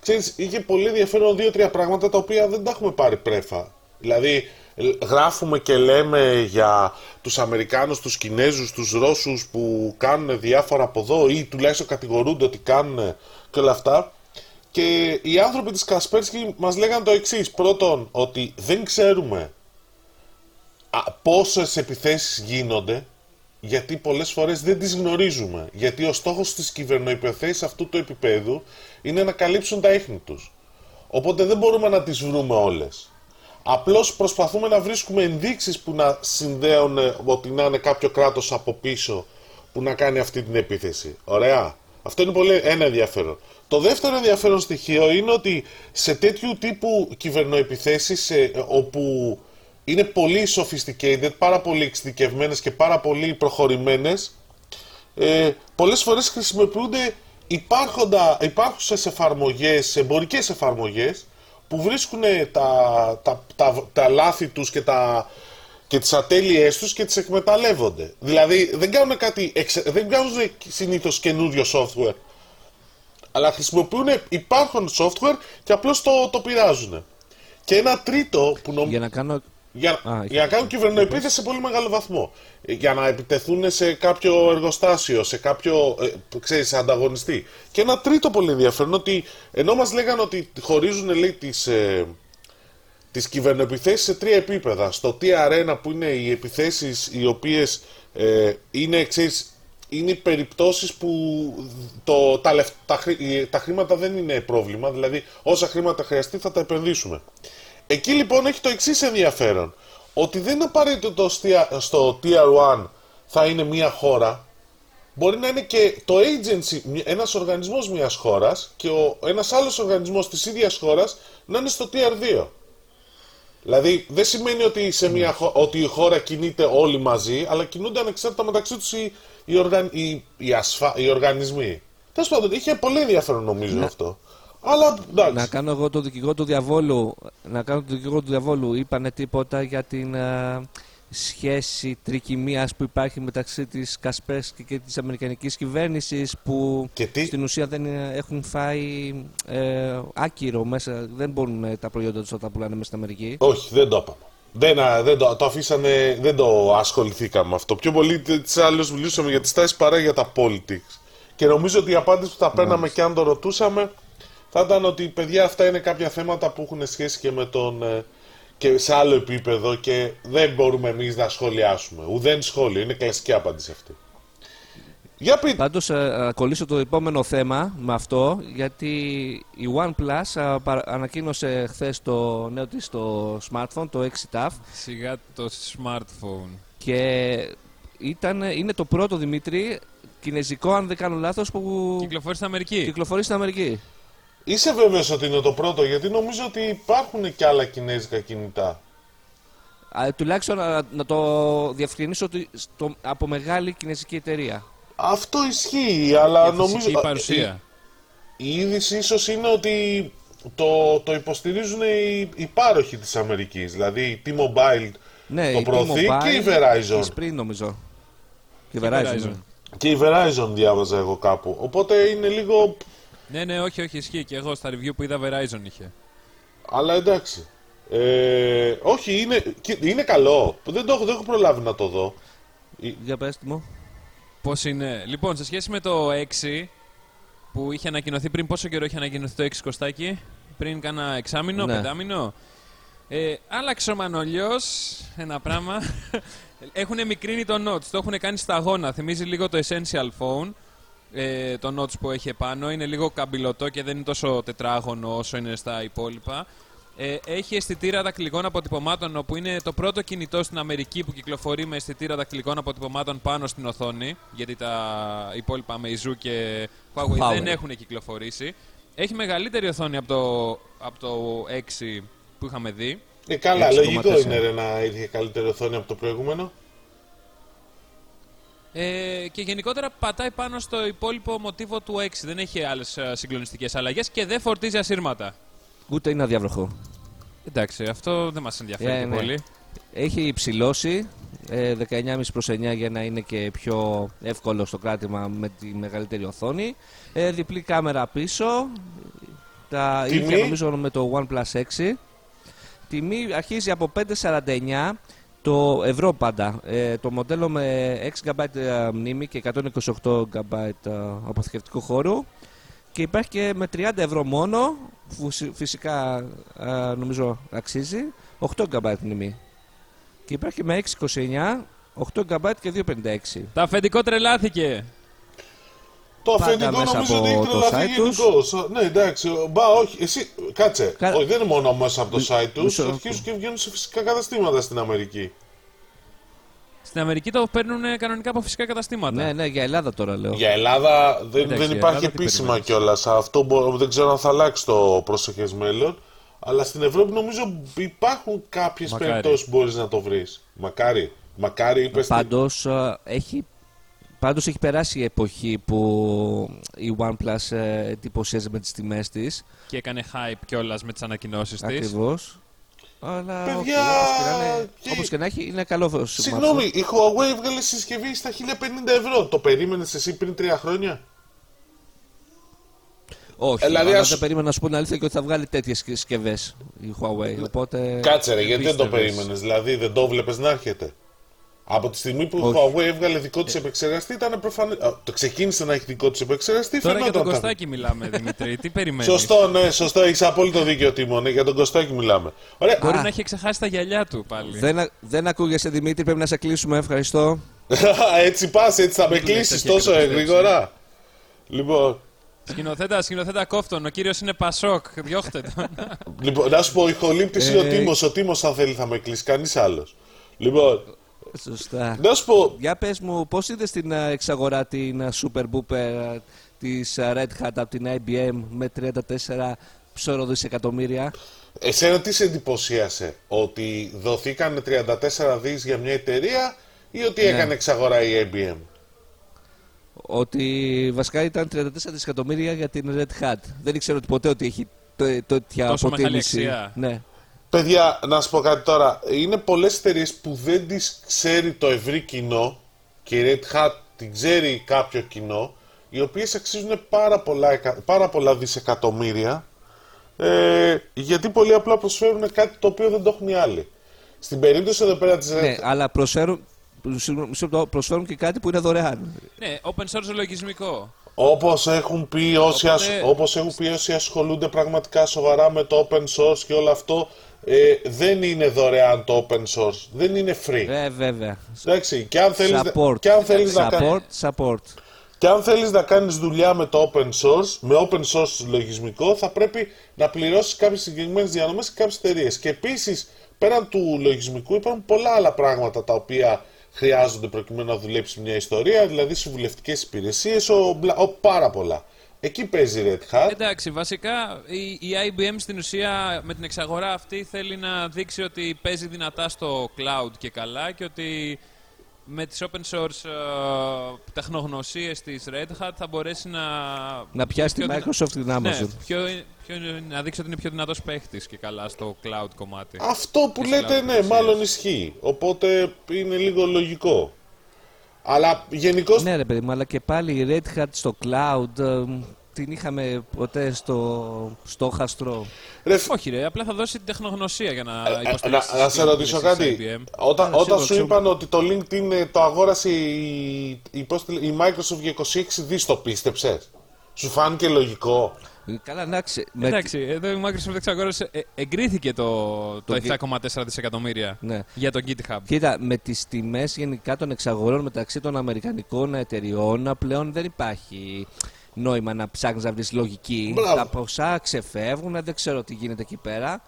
ξέρεις, είχε πολύ ενδιαφέρον δύο-τρία πράγματα τα οποία δεν τα έχουμε πάρει πρέφα. Δηλαδή, ε, γράφουμε και λέμε για τους Αμερικάνους, τους Κινέζους, τους Ρώσους που κάνουν διάφορα από εδώ ή τουλάχιστον κατηγορούνται ότι κάνουν και όλα αυτά. Και οι άνθρωποι της Κασπέρσκη μας λέγανε το εξής. Πρώτον, ότι δεν ξέρουμε α, πόσες επιθέσεις γίνονται, γιατί πολλές φορές δεν τις γνωρίζουμε. Γιατί ο στόχος της κυβερνοεπιθέσης αυτού του επίπεδου είναι να καλύψουν τα ίχνη τους. Οπότε δεν μπορούμε να τις βρούμε όλες. Απλώς προσπαθούμε να βρίσκουμε ενδείξεις που να συνδέουν ε, ότι να είναι κάποιο κράτος από πίσω που να κάνει αυτή την επίθεση. Ωραία. Αυτό είναι πολύ ένα ενδιαφέρον. Το δεύτερο ενδιαφέρον στοιχείο είναι ότι σε τέτοιου τύπου κυβερνοεπιθέσεις ε, όπου είναι πολύ sophisticated, πάρα πολύ εξειδικευμένες και πάρα πολύ προχωρημένες ε, πολλές φορές χρησιμοποιούνται υπάρχοντα, υπάρχουσες εφαρμογές, εμπορικές εφαρμογές που βρίσκουν τα, τα, τα, τα λάθη τους και, τα, και τις ατέλειές τους και τις εκμεταλλεύονται. Δηλαδή δεν κάνουν κάτι, εξε- δεν κάνουν συνήθως καινούριο software αλλά χρησιμοποιούν υπάρχον software και απλώς το, το πειράζουν. Και ένα τρίτο που νομίζω... Για να κάνω. Για, Α, είχε- για να κάνουν κυβερνοεπίθεση σε πολύ μεγάλο βαθμό. Ε, Για να επιτεθούν σε κάποιο εργοστάσιο, σε κάποιο ε, ξέρεις, ανταγωνιστή. Και ένα τρίτο πολύ ενδιαφέρον ότι ενώ μας λέγανε ότι χωρίζουν λέει, τις, ε, τις κυβερνοεπιθέσεις σε τρία επίπεδα. Στο TR1 που είναι οι επιθέσεις οι οποίες ε, είναι, ξέρεις, είναι οι περιπτώσεις που το, τα, λεφ- τα, χρή- τα χρήματα δεν είναι πρόβλημα, δηλαδή όσα χρήματα χρειαστεί θα τα επενδύσουμε. Εκεί λοιπόν έχει το εξής ενδιαφέρον. Ότι δεν είναι απαραίτητο το στια- στο Tier 1 θα είναι μια χώρα. Μπορεί να είναι και το agency, μια- ένας οργανισμός μιας χώρας και ο, ένας άλλος οργανισμός της ίδιας χώρας να είναι στο Tier 2. Δηλαδή δεν σημαίνει ότι, σε μια, χω- ότι η χώρα κινείται όλοι μαζί, αλλά κινούνται ανεξάρτητα μεταξύ τους οι, οι, οργαν, οι, οι, ασφα, οι οργανισμοί. Τέλος πάντων, είχε πολύ ενδιαφέρον νομίζω αυτό. Αλλά εντάξει. Να κάνω εγώ το δικηγόρο του διαβόλου. Να κάνω το δικηγόρο του διαβόλου. Είπανε τίποτα για την α, σχέση τρικυμίας που υπάρχει μεταξύ της Κασπέρσκη και της Αμερικανικής κυβέρνησης που Και τι; στην ουσία δεν είναι- έχουν φάει ε, άκυρο μέσα. Δεν μπορούν ε, τα προϊόντα τους να τα πουλάνε μέσα στην Αμερική. Όχι, δεν το είπαμε. Δεν, α, δεν το, το αφήσανε, δεν το ασχοληθήκαμε με αυτό. Πιο πολύ τι άλλε μιλούσαμε για τις τάσεις παρά για τα politics. Και νομίζω ότι η απάντηση που θα παίρναμε και αν το ρωτούσαμε θα ήταν ότι παιδιά αυτά είναι κάποια θέματα που έχουν σχέση και με τον. ε, και σε άλλο επίπεδο και δεν μπορούμε εμείς να σχολιάσουμε. Ουδέν σχόλιο. Είναι κλασική απάντηση αυτή. Για πείτε. Πάντως, ε, να κολλήσω το επόμενο θέμα με αυτό, γιατί η OnePlus α, παρα- ανακοίνωσε χθες το νέο της το smartphone, το 6TAF, Σιγά το smartphone. και ήταν, είναι το πρώτο Δημήτρη κινέζικο, αν δεν κάνω λάθος, που Κυκλοφορεί στην Αμερική. κυκλοφορεί στην Αμερική. Είσαι βέβαιος ότι είναι το πρώτο, γιατί νομίζω ότι υπάρχουν και άλλα κινέζικα κινητά. Α, τουλάχιστον να, να το διευκρινίσω ότι στο, από μεγάλη κινέζικη εταιρεία. Αυτό ισχύει, αλλά Για νομίζω... φυσική παρουσία. Η, η είδηση ίσως είναι ότι το, το υποστηρίζουν οι, οι πάροχοι της Αμερικής, δηλαδή η T-Mobile Ναι, το η προωθεί T-Mobile και η Verizon. και η Sprint νομίζω. Και η Και Verizon. Verizon. ναι. Και η Verizon διάβαζα εγώ κάπου. Οπότε είναι λίγο... Ναι, ναι, όχι, όχι, ισχύει. Και εγώ στα review που είδα Verizon είχε. Αλλά εντάξει. Ε, όχι, είναι, και- είναι καλό. Δεν το έχω, δεν έχω προλάβει να το δω. Για πες μου. Πώς είναι. Λοιπόν, σε σχέση με το 6 που είχε ανακοινωθεί πριν πόσο καιρό είχε ανακοινωθεί το 6 Κωστάκι, πριν κάνα εξάμηνο, Ναι. πεντάμηνο; Ε, άλλαξε ο Μανολιός ένα πράγμα. έχουν μικρύνει το Notes, το έχουν κάνει σταγόνα. Θυμίζει λίγο το Essential Phone. Ε, το Notes που έχει επάνω είναι λίγο καμπυλωτό και δεν είναι τόσο τετράγωνο όσο είναι στα υπόλοιπα. Ε, έχει αισθητήρα δακτυλικών αποτυπωμάτων, όπου είναι το πρώτο κινητό στην Αμερική που κυκλοφορεί με αισθητήρα δακτυλικών αποτυπωμάτων πάνω στην οθόνη. Γιατί τα υπόλοιπα Meizu και Huawei, Huawei. δεν έχουν κυκλοφορήσει. Έχει μεγαλύτερη οθόνη από το, από το 6 που είχαμε δει. Ε, καλά, 6,4. λογικό είναι ρε, να είχε καλύτερη οθόνη από το προηγούμενο. Ε, και γενικότερα πατάει πάνω στο υπόλοιπο μοτίβο του 6. Δεν έχει άλλες συγκλονιστικές αλλαγές και δεν φορτίζει ασύρματα. Ούτε είναι αδιάβροχο. Εντάξει, αυτό δεν μας ενδιαφέρει Ε, και ναι. πολύ. Έχει υψηλώσει ε, 19,5 προς 9 για να είναι και πιο εύκολο στο κράτημα με τη μεγαλύτερη οθόνη. Ε, διπλή κάμερα πίσω. Τα Τιμή; ίδια νομίζω με το OnePlus 6. Τιμή αρχίζει από 5,49 το ευρώ πάντα. Ε, το μοντέλο με 6 GB ε, μνήμη και 128 GB ε, αποθηκευτικού χώρου. Και υπάρχει και με 30 ευρώ μόνο, που φυσι- φυσικά ε, νομίζω αξίζει, 8 GB μνήμη. Και υπάρχει με 629, 8 GB και 256. Τα αφεντικό τρελάθηκε. Το Πάντα αφεντικό μέσα νομίζω από ότι έχει το τρελαθεί site τους. γενικώς. Ναι, εντάξει. Μπα, όχι. Εσύ, κάτσε. Κα- Όχι, δεν είναι μόνο μέσα από το Μισό- site τους. μισό. Αρχίζουν και βγαίνουν σε φυσικά καταστήματα στην Αμερική. Στην Αμερική το παίρνουν κανονικά από φυσικά καταστήματα. Ναι, ναι, για Ελλάδα τώρα λέω. Για Ελλάδα δεν, Εντάξει, δεν για υπάρχει Ελλάδα τι επίσημα περιμένεις; κιόλας. Αυτό μπο- δεν ξέρω αν θα αλλάξει το πρόσεχε μέλλον. Αλλά στην Ευρώπη νομίζω υπάρχουν κάποιες Μακάρι. περιπτώσεις που μπορείς να το βρεις. Μακάρι. Μακάρι είπες. Πάντως, ε, έχει, πάντως έχει περάσει η εποχή που η OnePlus ε, εντυπωσίαζε με τις τιμές της. Και έκανε hype κιόλας με τις ανακοινώσεις της. Ακριβώς. Αλλά Παιδιά, όχι, όπως, και να είναι, και- όπως και να έχει, είναι καλό smartphone. Συγγνώμη, η Huawei έβγαλε συσκευή στα 1050 ευρώ. Το περίμενες εσύ πριν τρία χρόνια; Όχι, Δηλαδή, αλλά ας- δεν περίμενα να σου πω την αλήθεια και ότι θα βγάλει τέτοιες συσκευές η Huawei. Οπότε... Κάτσε ρε, γιατί δεν το πίστευες. περίμενες. Δηλαδή δεν το βλέπεις να έρχεται. Από τη στιγμή που η Όχι. Huawei έβγαλε δικό της επεξεργαστή, ήταν προφανέ. Το ξεκίνησε να έχει δικό της επεξεργαστή. Τώρα για φαινόταν τον τα- Κωστάκη μιλάμε, Δημήτρη. Τι περιμένεις; Σωστό, ναι, σωστό. Έχεις απόλυτο δίκιο, Τίμο. Ναι, για τον Κωστάκη μιλάμε. Ωραία. Μπορεί Α. να έχει ξεχάσει τα γυαλιά του πάλι. Δεν, α- δεν ακούγεσαι Δημήτρη, πρέπει να σε κλείσουμε. Ευχαριστώ. έτσι πας, έτσι θα με Μην του λες κλείσεις τέτοια τόσο καταστρέψη. γρήγορα. Λοιπόν, Σκηνοθέτα, σκηνοθέτα κόφτον. Ο κύριος είναι Πασόκ. Διώχτε τον. λοιπόν, να σου πω, ο ηχολήπτη είναι ο Ε, Τίμος. Ο Τίμος, αν θέλει, θα με κλείσει. Κανείς άλλος. Λοιπόν, Σωστά. να σου πω, Για πες μου, πώς είδες την α, εξαγορά την α, Super Booper α, της α, Red Hat από την IBM με 34 ψωρο δισεκατομμύρια. εσένα τι σε εντυπωσίασε, ότι δοθήκαν 34 δις για μια εταιρεία ή ότι Ναι. έκανε εξαγορά η IBM. Ότι βασικά ήταν 34 δισεκατομμύρια για την Red Hat. Δεν ήξερα ότι ποτέ ότι έχει το- τέτοια Τόσο μεγάλη αποτίμηση. αξία. Ναι. Παιδιά, να σου πω κάτι τώρα. Είναι πολλές εταιρείες που δεν τις ξέρει το ευρύ κοινό και η Red Hat την ξέρει κάποιο κοινό, οι οποίες αξίζουν πάρα πολλά, εκα- πάρα πολλά δισεκατομμύρια, ε, γιατί πολύ απλά προσφέρουν κάτι το οποίο δεν το έχουν οι άλλοι. Στην περίπτωση εδώ πέρα της Red ναι, αλλά προσφέρουν, συγγνώμη, μισό λεπτό, προσφέρουν και κάτι που είναι δωρεάν. ναι, open source λογισμικό. Όπως έχουν, πει όσοι, ασ- Οπότε- όπως έχουν πει όσοι ασχολούνται πραγματικά σοβαρά με το open source και όλο αυτό, ε, δεν είναι δωρεάν το open source, δεν είναι free. Ε, βέβαια. Εντάξει, και αν θέλεις, να- Support. και αν θέλεις να κάνεις... Support, support. Και αν θέλεις να κάνεις δουλειά με το open source, με open source λογισμικό, θα πρέπει να πληρώσεις κάποιες συγκεκριμένες διανομές σε κάποιες εταιρείες. Και επίσης, πέραν του λογισμικού, υπάρχουν πολλά άλλα πράγματα τα οποία χρειάζονται προκειμένου να δουλέψεις μια ιστορία, δηλαδή συμβουλευτικές υπηρεσίες, ο, ο, πάρα πολλά. Εκεί παίζει Red Hat. Εντάξει, βασικά η, η IBM στην ουσία με την εξαγορά αυτή θέλει να δείξει ότι παίζει δυνατά στο cloud και καλά και ότι με τις open source uh, τεχνογνωσίες της Red Hat θα μπορέσει να... Να πιάσει τη Microsoft την Amazon. Ναι, πιο, πιο, να δείξει ότι είναι πιο δυνατός παίχτης και καλά στο cloud κομμάτι. Αυτό που λέτε, ναι, μάλλον ισχύει. Οπότε είναι λίγο λογικό. Αλλά γενικώ. Ναι, ρε παιδί μου, αλλά και πάλι η Red Hat στο cloud ε, την είχαμε ποτέ στο στόχαστρο. Ρε, Όχι, ρε, απλά θα δώσει την τεχνογνωσία για να ε, υποστηρίξει. να, να σε ρωτήσω κάτι. Όταν, όταν σου είπαν ότι το LinkedIn το αγόρασε η, η, η Microsoft για 26 δις, το πίστεψες; Σου φάνηκε λογικό; Καλά, εντάξει. Εντάξει, εδώ η Microsoft εξαγόρασε, ε, εγκρίθηκε το, το, 7,4 δισεκατομμύρια ναι. για το GitHub. Κοίτα, με τις τιμές γενικά των εξαγορών μεταξύ των Αμερικανικών εταιριών πλέον δεν υπάρχει νόημα να ψάχνεις να βρεις λογική. Μπράβο. Τα ποσά ξεφεύγουν, δεν ξέρω τι γίνεται εκεί πέρα.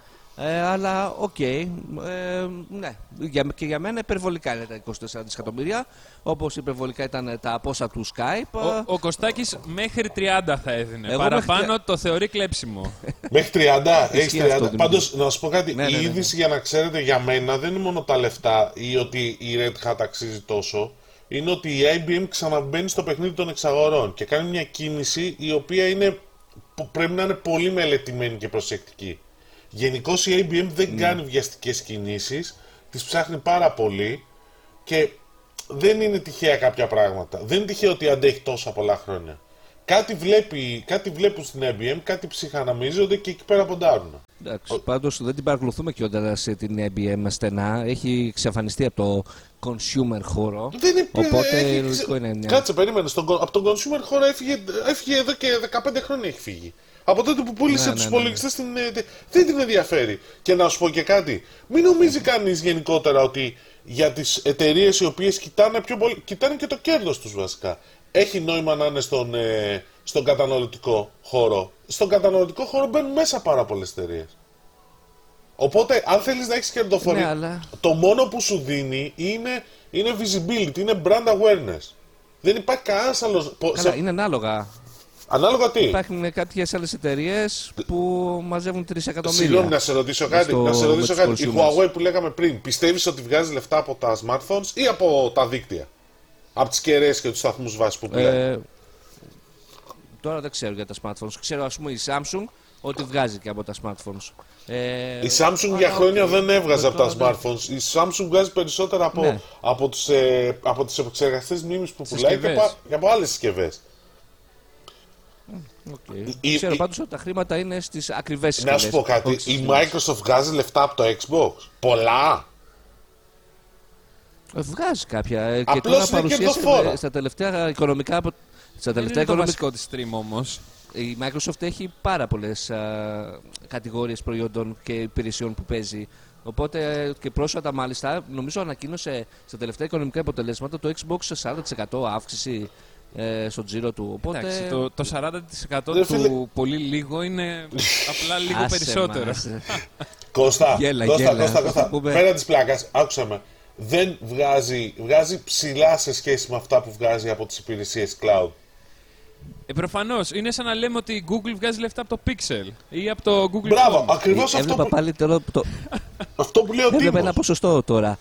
Ε, αλλά OK. Okay, ε, ναι. Για, και για μένα υπερβολικά είναι τα 24 δισεκατομμύρια. Όπως υπερβολικά ήταν τα πόσα του Skype. Ο, ο Κωστάκης μέχρι 30 θα έδινε. Εγώ Παραπάνω μέχρι... το θεωρεί κλέψιμο. μέχρι 30, έχεις 30. Πάντως, να σου πω κάτι. Ναι, η ναι, ναι, είδηση για να ξέρετε για μένα δεν είναι μόνο τα λεφτά ή ότι η Red Hat αξίζει τόσο. Είναι ότι η IBM ξαναμπαίνει στο παιχνίδι των εξαγορών και κάνει μια κίνηση η οποία είναι, πρέπει να είναι πολύ μελετημένη και προσεκτική. Γενικώ η IBM δεν ναι. κάνει βιαστικές κινήσεις, τις ψάχνει πάρα πολύ και δεν είναι τυχαία κάποια πράγματα. Δεν είναι τυχαίο ότι αντέχει τόσα πολλά χρόνια. Κάτι, βλέπει, κάτι βλέπουν στην IBM, κάτι ψυχαναμίζονται και εκεί πέρα ποντάρουν. Εντάξει, πάντως δεν την παρακολουθούμε κιόλα σε την IBM στενά. Έχει εξαφανιστεί από το consumer χώρο. Δεν είναι Οπότε έχει... είναι. Ναι. Κάτσε, περίμενε. από τον consumer χώρο έφυγε, έφυγε εδώ και 15 χρόνια έχει φύγει. Από τότε που πούλησε ναι, τους ναι, υπολογιστές ναι, ναι. δεν την ενδιαφέρει. Και να σου πω και κάτι. Μην νομίζει κανείς γενικότερα ότι για τις εταιρείες οι οποίες κοιτάνε, πιο πολύ, κοιτάνε και το κέρδος τους βασικά. Έχει νόημα να είναι στον, ε, στον καταναλωτικό χώρο. Στον καταναλωτικό χώρο μπαίνουν μέσα πάρα πολλές εταιρείες. Οπότε, αν θέλεις να έχεις κερδοφορία, ναι, αλλά... το μόνο που σου δίνει είναι, είναι visibility, είναι brand awareness. Δεν υπάρχει κανένας άλλο. σε... είναι ανάλογα. Ανάλογα τι. Υπάρχουν κάποιες άλλες εταιρείες που μαζεύουν 3 εκατομμύρια. Συγγνώμη, να σε ρωτήσω κάτι. Στο... Να σε ρωτήσω κάτι. Η Huawei που λέγαμε πριν, πιστεύεις ότι βγάζει λεφτά από τα smartphones ή από τα δίκτυα; Από τις κεραίες και τους σταθμούς βάσης που πουλάει. Ε, τώρα δεν ξέρω για τα smartphones. Ξέρω, ας πούμε, η Samsung ότι βγάζει και από τα smartphones. Ε, η Samsung για χρόνια δεν έβγαζε από τα smartphones. Η Samsung βγάζει περισσότερα από, ναι. από, τους, ε, από τις επεξεργαστές μνήμης που πουλάει και από, και από άλλες συσκευές. Okay. Η, Ξέρω πάντως ότι τα χρήματα είναι στις ακριβές συσκευές. Να σου πω κάτι, η Microsoft βγάζει λεφτά από το Xbox. Πολλά. Ε, βγάζει κάποια. Ε, και τώρα παρουσίασε στα τελευταία οικονομικά... Στα τελευταία είναι οικονομικά... το βασικό της stream όμως η Microsoft έχει πάρα πολλές κατηγορίες προϊόντων και υπηρεσιών που παίζει. Οπότε και πρόσφατα μάλιστα νομίζω ανακοίνωσε στα τελευταία οικονομικά αποτελέσματα το Xbox σε 40% αύξηση ε, στο τζίρο του. Οπότε... Εντάξει, το, το 40% του πολύ λίγο είναι απλά λίγο περισσότερο. Κώστα, γέλα, Κώστα, γέλα. Κώστα, Κώστα, πούμε... πέρα της πλάκας, άκουσα με. Δεν βγάζει, βγάζει ψηλά σε σχέση με αυτά που βγάζει από τις υπηρεσίες cloud. Ε, Προφανώς. Είναι σαν να λέμε ότι η Google βγάζει λεφτά από το Pixel ή από το Google Μπράβο, ακριβώς αυτό. Που... Πάλι το... αυτό που λέω ότι. Έβλεπα ένα ποσοστό τώρα.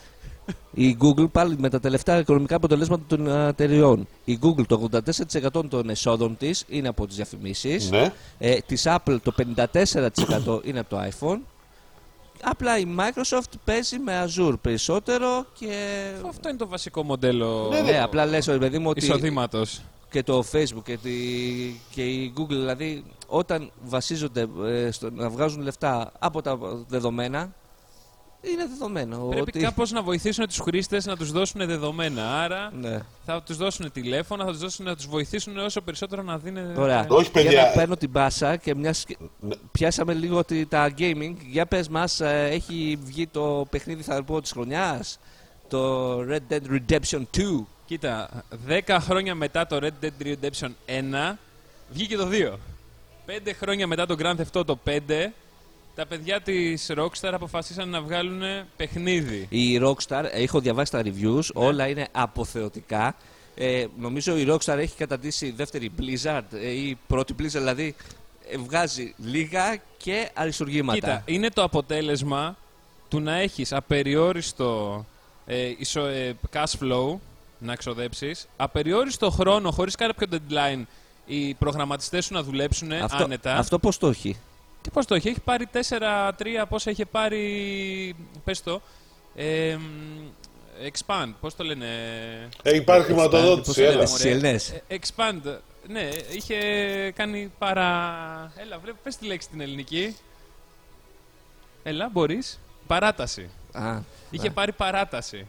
Η Google πάλι με τα τελευταία οικονομικά αποτελέσματα των εταιριών. Η Google το 84% των εσόδων της είναι από τις διαφημίσεις. Ναι. Ε, της Apple το 54% είναι από το iPhone. Απλά η Microsoft παίζει με Azure περισσότερο και. Αυτό είναι το βασικό μοντέλο. Ναι, ναι. απλά λες, παιδί μου ότι. Εισοδήματος και το Facebook και, τη, και η Google, δηλαδή όταν βασίζονται ε, στο να βγάζουν λεφτά από τα δεδομένα, είναι δεδομένο. Πρέπει ότι... κάπως να βοηθήσουν τους χρήστες να τους δώσουν δεδομένα. Άρα ναι. θα τους δώσουν τηλέφωνα, θα τους δώσουν, να τους βοηθήσουν όσο περισσότερο να δίνουν... Ωραία. Όχι, παιδιά. Για να παίρνω την μπάσα και μια... Ναι. πιάσαμε λίγο ότι τα gaming. Για πες μας, ε, έχει βγει το παιχνίδι θα πω της χρονιάς. Το Red Dead Redemption 2. Κοίτα, 10 χρόνια μετά το Red Dead Redemption 1 βγήκε το 2. 5 χρόνια μετά το Grand Theft Auto 5 τα παιδιά της Rockstar αποφασίσαν να βγάλουν παιχνίδι. Η Rockstar, έχω διαβάσει τα reviews, Ναι. όλα είναι αποθεωτικά. Ε, νομίζω η Rockstar έχει καταντήσει δεύτερη Blizzard ε, ή πρώτη Blizzard, δηλαδή ε, βγάζει λίγα και αριστουργήματα. Κοίτα, είναι το αποτέλεσμα του να έχεις απεριόριστο ε, ισο- ε, cash flow να εξοδέψεις, απεριόριστο χρόνο χωρίς κάποιο deadline οι προγραμματιστές σου να δουλέψουν αυτό, άνετα. αυτό πώς το έχει; Τι πώς το έχει, έχει πάρει 4-3, πόσα είχε πάρει, πες το, ε, μ, expand, πώς το λένε, Ε, υπάρχει Πώς χρηματοδότηση, το λένε, έλα. στις Ελληνές. Ε, expand, ναι, είχε κάνει παρά, έλα βρε, πες τη λέξη την ελληνική, έλα μπορείς, παράταση. Α, Είχε ναι. πάρει παράταση.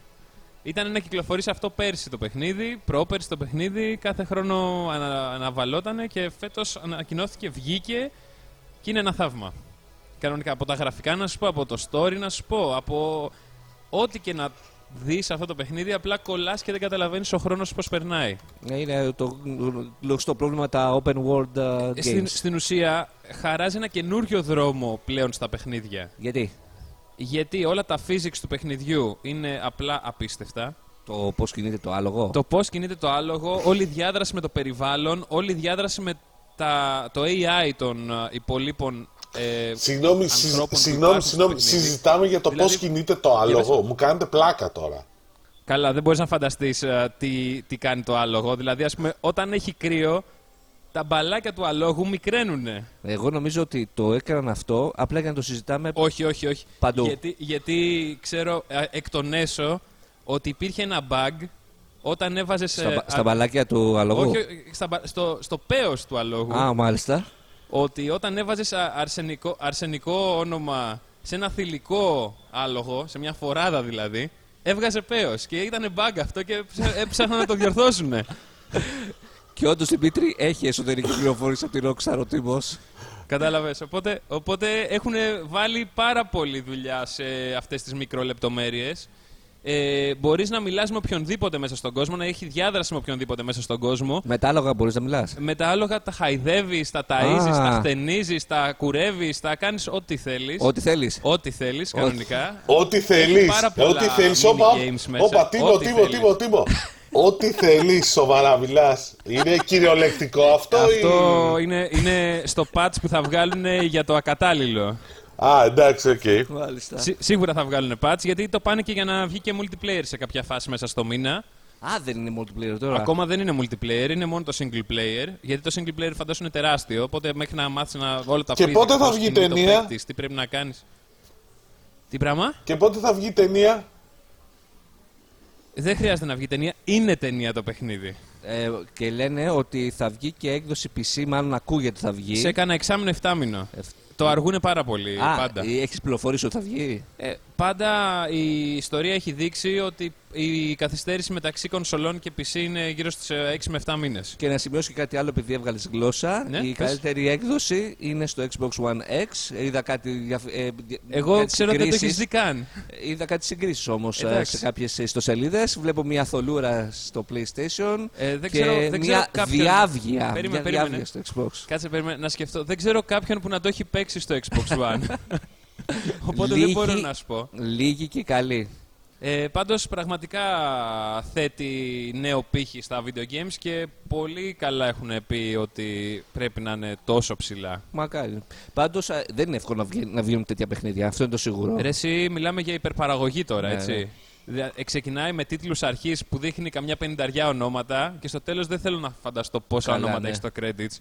Ήταν να κυκλοφορήσει αυτό πέρσι το παιχνίδι, πρόπερσι το παιχνίδι, κάθε χρόνο ανα, αναβαλότανε και φέτος ανακοινώθηκε, βγήκε και είναι ένα θαύμα. Κανονικά από τα γραφικά να σου πω, από το story να σου πω, από ό,τι και να δεις αυτό το παιχνίδι, απλά κολλάς και δεν καταλαβαίνεις ο χρόνος πώς περνάει. Ε, Είναι το γνωστό πρόβλημα τα open world ε, games. Στην, στην ουσία χαράζει ένα καινούριο δρόμο πλέον στα παιχνίδια. Γιατί; Γιατί όλα τα physics του παιχνιδιού είναι απλά απίστευτα. το πώς κινείται το άλογο. Το πώς κινείται το άλογο, όλη η διάδραση με το περιβάλλον, όλη η διάδραση με τα, το AI των ε, υπολείπων. Ε, Συγγνώμη, συζ- ανθρώπων που συγγνώμη, υπάρχουν στο συγγνώμη, παιχνίδι. συζητάμε για το Δηλαδή- πώς κινείται το άλογο. Μου κάνετε πλάκα τώρα. καλά, δεν μπορείς να φανταστείς τι, τι κάνει το άλογο. Δηλαδή, ας πούμε, όταν έχει κρύο, τα μπαλάκια του αλόγου μικραίνουνε. Εγώ νομίζω ότι το έκαναν αυτό απλά για να το συζητάμε Όχι, όχι, όχι. Παντού. Γιατί, γιατί ξέρω ε, εκ των έσω ότι υπήρχε ένα bug όταν έβαζες. στα, μπα- στα μπαλάκια του αλογού. Όχι, όχι, στα μπα- στο, στο πέος του αλόγου. Α, μάλιστα. ότι όταν έβαζες α- αρσενικό, αρσενικό όνομα σε ένα θηλυκό άλογο, σε μια φοράδα δηλαδή, έβγαζε πέος και ήταν bug αυτό και έψα- έψαχναν να το διορθώσουν. Και όντως Δημήτρη έχει εσωτερική πληροφόρηση από τη Rockstar ο τύπος. Κατάλαβες. Οπότε, οπότε έχουν βάλει πάρα πολλή δουλειά σε αυτές τις μικρολεπτομέρειες. Ε, μπορείς να μιλάς με οποιονδήποτε μέσα στον κόσμο, να έχει διάδραση με οποιονδήποτε μέσα στον κόσμο. Με τα άλογα μπορείς να μιλάς. Με τα άλογα τα χαϊδεύεις, τα ταΐζεις, Α. τα χτενίζεις, τα κουρεύεις, τα κάνεις ό,τι θέλεις. Ό,τι θέλεις. Ό,τι θέλεις κανονικά. Ό,τι θέλεις. πάρα πολλά Ό,τι θέλεις. mini Όπα, games μέσα. όπα, τίμο, Ό,τι τίμο, θέλεις. τίμο, Τίμο. Ό,τι θέλεις, σοβαρά μιλάς. Είναι κυριολεκτικό αυτό, Αυτό ή. είναι, είναι στο patch που θα βγάλουν για το ακατάλληλο. Α, εντάξει, οκ. Μάλιστα. Σί- σίγουρα θα βγάλουν patch γιατί το πάνε και για να βγει και multiplayer σε κάποια φάση μέσα στο μήνα. Α, δεν είναι multiplayer τώρα. Ακόμα δεν είναι multiplayer, είναι μόνο το single player. Γιατί το single player φαντάσου είναι τεράστιο. Οπότε μέχρι να μάθεις να όλα τα Και physics, πότε θα πώς βγει κινείται το ταινία; παίκτης, τι πρέπει να κάνεις. Τι πράγμα; Και πότε θα βγει η ταινία; Δεν χρειάζεται να βγει ταινία. Είναι ταινία το παιχνίδι. Ε, και λένε ότι θα βγει και έκδοση PC, μάλλον ακούγεται θα βγει. Σε έκανα εξάμεινο 7 μήνο. Εφ- Το αργούνε πάρα πολύ. Α, πάντα. έχεις πληροφορήσει ότι θα βγει; Ε, πάντα η ιστορία έχει δείξει ότι η καθυστέρηση μεταξύ κονσολών και PC είναι γύρω στους ε, 6 με 7 μήνες. Και να σημειώσω και κάτι άλλο επειδή έβγαλες γλώσσα. Ναι, η πες. καλύτερη έκδοση είναι στο Xbox One X. Είδα κάτι. διαφ- ε, δι- Εγώ κάτι ξέρω ότι δεν το συγκρίσεις. έχεις δει καν. Είδα κάτι συγκρίσεις όμως Εντάξει. σε κάποιες ιστοσελίδες. Βλέπω μια θολούρα στο PlayStation Ε, δεν και ξέρω, δεν ξέρω μια κάποιον... διάβγεια. Περίμενε, μια περίμενε. διάβγεια στο Xbox. Κάτσε περίμενε, να σκεφτώ. Δεν ξέρω κάποιον που να το έχει παίξει στο Xbox One. Οπότε Λίγοι- δεν μπορώ να σου πω. Λίγη και καλή. Ε, πάντως πραγματικά θέτει νέο πύχη στα video games και πολύ καλά έχουν πει ότι πρέπει να είναι τόσο ψηλά. Μακάρι. Πάντως δεν είναι εύκολο να, βγει, να βγαίνουν τέτοια παιχνίδια. Αυτό είναι το σίγουρο. Ρε εσύ μιλάμε για υπερπαραγωγή τώρα, Ναι, έτσι. ναι. Δια- ε, Ξεκινάει με τίτλους αρχής που δείχνει καμιά πενταριά ονόματα και στο τέλος δεν θέλω να φανταστώ πόσα Καλά, ονόματα ναι. έχει στο credits.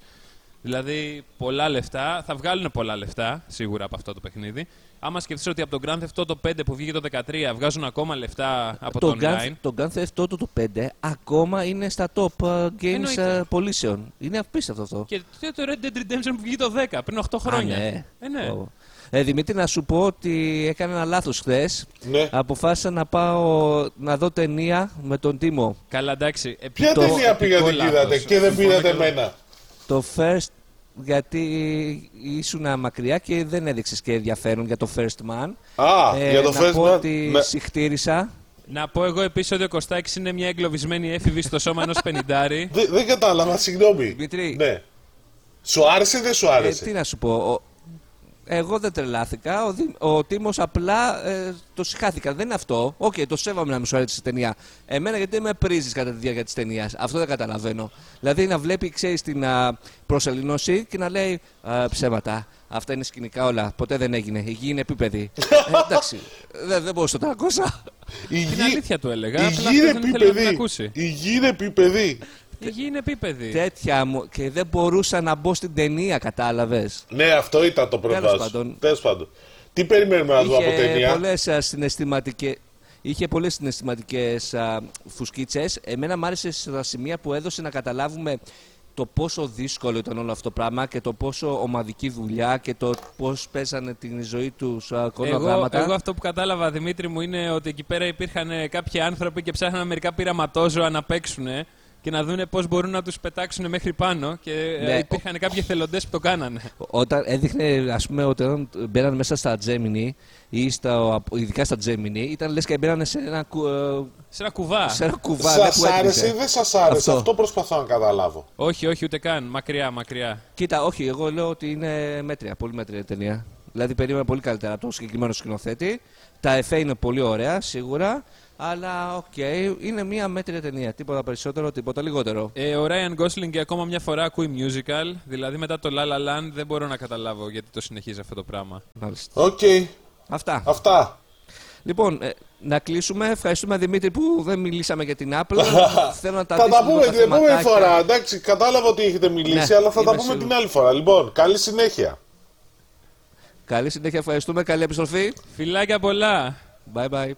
Δηλαδή πολλά λεφτά, θα βγάλουν πολλά λεφτά σίγουρα από αυτό το παιχνίδι. Άμα σκεφτείς ότι από το Grand Theft Auto 5 που βγήκε το 2013 βγάζουν ακόμα λεφτά από το, το, online. Gun, το Gun Theft Auto το 5 ακόμα είναι στα top uh, games Εννοείται. uh, πωλήσεων. Είναι απίστευτο αυτό. Και το Red Dead Redemption που βγήκε το 10 πριν 8 χρόνια. Α, ναι. Ε, ναι. Ω. Ε, Δημήτρη, να σου πω ότι έκανα ένα λάθος χθες. Ναι. Αποφάσισα να πάω να δω ταινία με τον Τίμο. Καλά, εντάξει. Ποια επικό- ταινία επικό πήγατε λάθος. και είδατε και δεν Συμφωνώ πήρατε και εγώ. εμένα; Το first γιατί ήσουν μακριά και δεν έδειξες και ενδιαφέρον για το first man. Α, Ε, για το να first πω man. ότι Ναι. συχτήρισα. Να πω εγώ επίσης ότι ο Κωστάκης είναι μια εγκλωβισμένη έφηβη στο σώμα ενός πενιντάρι. Δεν, δεν κατάλαβα, συγγνώμη. Δημήτρη, Ναι. Σου άρεσε ή δεν σου ε, άρεσε. τι να σου πω. ο- Εγώ δεν τρελάθηκα. Ο, Δη- ο Τίμος απλά ε, το συχάθηκα. Δεν είναι αυτό. Οκ, το σέβομαι να μην σου αρέσει η ταινία. Εμένα γιατί δεν με πρήζεις κατά τη διάρκεια της ταινίας. Αυτό δεν καταλαβαίνω. Δηλαδή να βλέπει, ξέρεις, την α, προσελήνωση και να λέει «Α, ψέματα. Αυτά είναι σκηνικά όλα. Ποτέ δεν έγινε. Η γη είναι επίπεδη. ε, εντάξει. Δεν, δεν μπορούσα να το ακούσω. Η Την γη- αλήθεια του έλεγα. Η απλά γη είναι αυτός δεν ήθελε να την επίπεδη. ακούσει. Η γη είναι επίπεδη. Η γη είναι επίπεδη; Τέτοια μου. Και δεν μπορούσα να μπω στην ταινία, κατάλαβες. Ναι, αυτό ήταν το Τέλος πρόβλημα. πάντων. Τέλος πάντων. Τι περιμένουμε να δούμε από Είχε ταινία; πολλές α, συναισθηματικές Είχε πολλές συναισθηματικές φουσκίτσες. Εμένα μου άρεσε στα σημεία που έδωσε να καταλάβουμε το πόσο δύσκολο ήταν όλο αυτό το πράγμα και το πόσο ομαδική δουλειά και το πώς παίζανε την ζωή τους Εγώ, κονογράμματα. εγώ αυτό που κατάλαβα, Δημήτρη μου, είναι ότι εκεί πέρα υπήρχαν ε, κάποιοι άνθρωποι και ψάχναν μερικά πειραματόζωα να παίξουν και να δουν πώς μπορούν να τους πετάξουν μέχρι πάνω. Και ε, Ναι. υπήρχαν κάποιοι εθελοντές που το κάνανε. Όταν έδειχνε, ας πούμε, ότι όταν μπαίναν μέσα στα Gemini ή στα, ειδικά στα Gemini, ήταν λες και μπαίνανε σε ένα, κου- ε, Σε ένα κουβά. σε ένα κουβά. ναι, Σα που άρεσε ή έκλεισε. δεν σας άρεσε; Αυτό. Αυτό. προσπαθώ να καταλάβω. Όχι, όχι, ούτε καν. Μακριά, μακριά. Κοίτα, όχι, εγώ λέω ότι είναι μέτρια, πολύ μέτρια η ταινία. Δηλαδή περίμενα πολύ καλύτερα από το συγκεκριμένο σκηνοθέτη. Τα εφέ είναι πολύ ωραία, σίγουρα. Αλλά οκ, είναι μια μέτρια ταινία. Τίποτα περισσότερο, τίποτα λιγότερο. Ε, ο Ryan Gosling ακόμα μια φορά ακούει musical. Δηλαδή μετά το La La Land δεν μπορώ να καταλάβω γιατί το συνεχίζει αυτό το πράγμα. Μάλιστα. Οκ. Αυτά. Αυτά. Λοιπόν, ε, να κλείσουμε. Ευχαριστούμε Δημήτρη που δεν μιλήσαμε για την Apple. Θέλω να τα θα δεις τα λίγο πούμε την επόμενη θεματάκια. φορά. Εντάξει, κατάλαβα ότι έχετε μιλήσει, Ναι, αλλά θα τα είμαι πούμε σίγουρος. την άλλη φορά. Λοιπόν, καλή συνέχεια. Καλή συνέχεια, ευχαριστούμε. Καλή επιστροφή. Φιλάκια πολλά! Bye bye.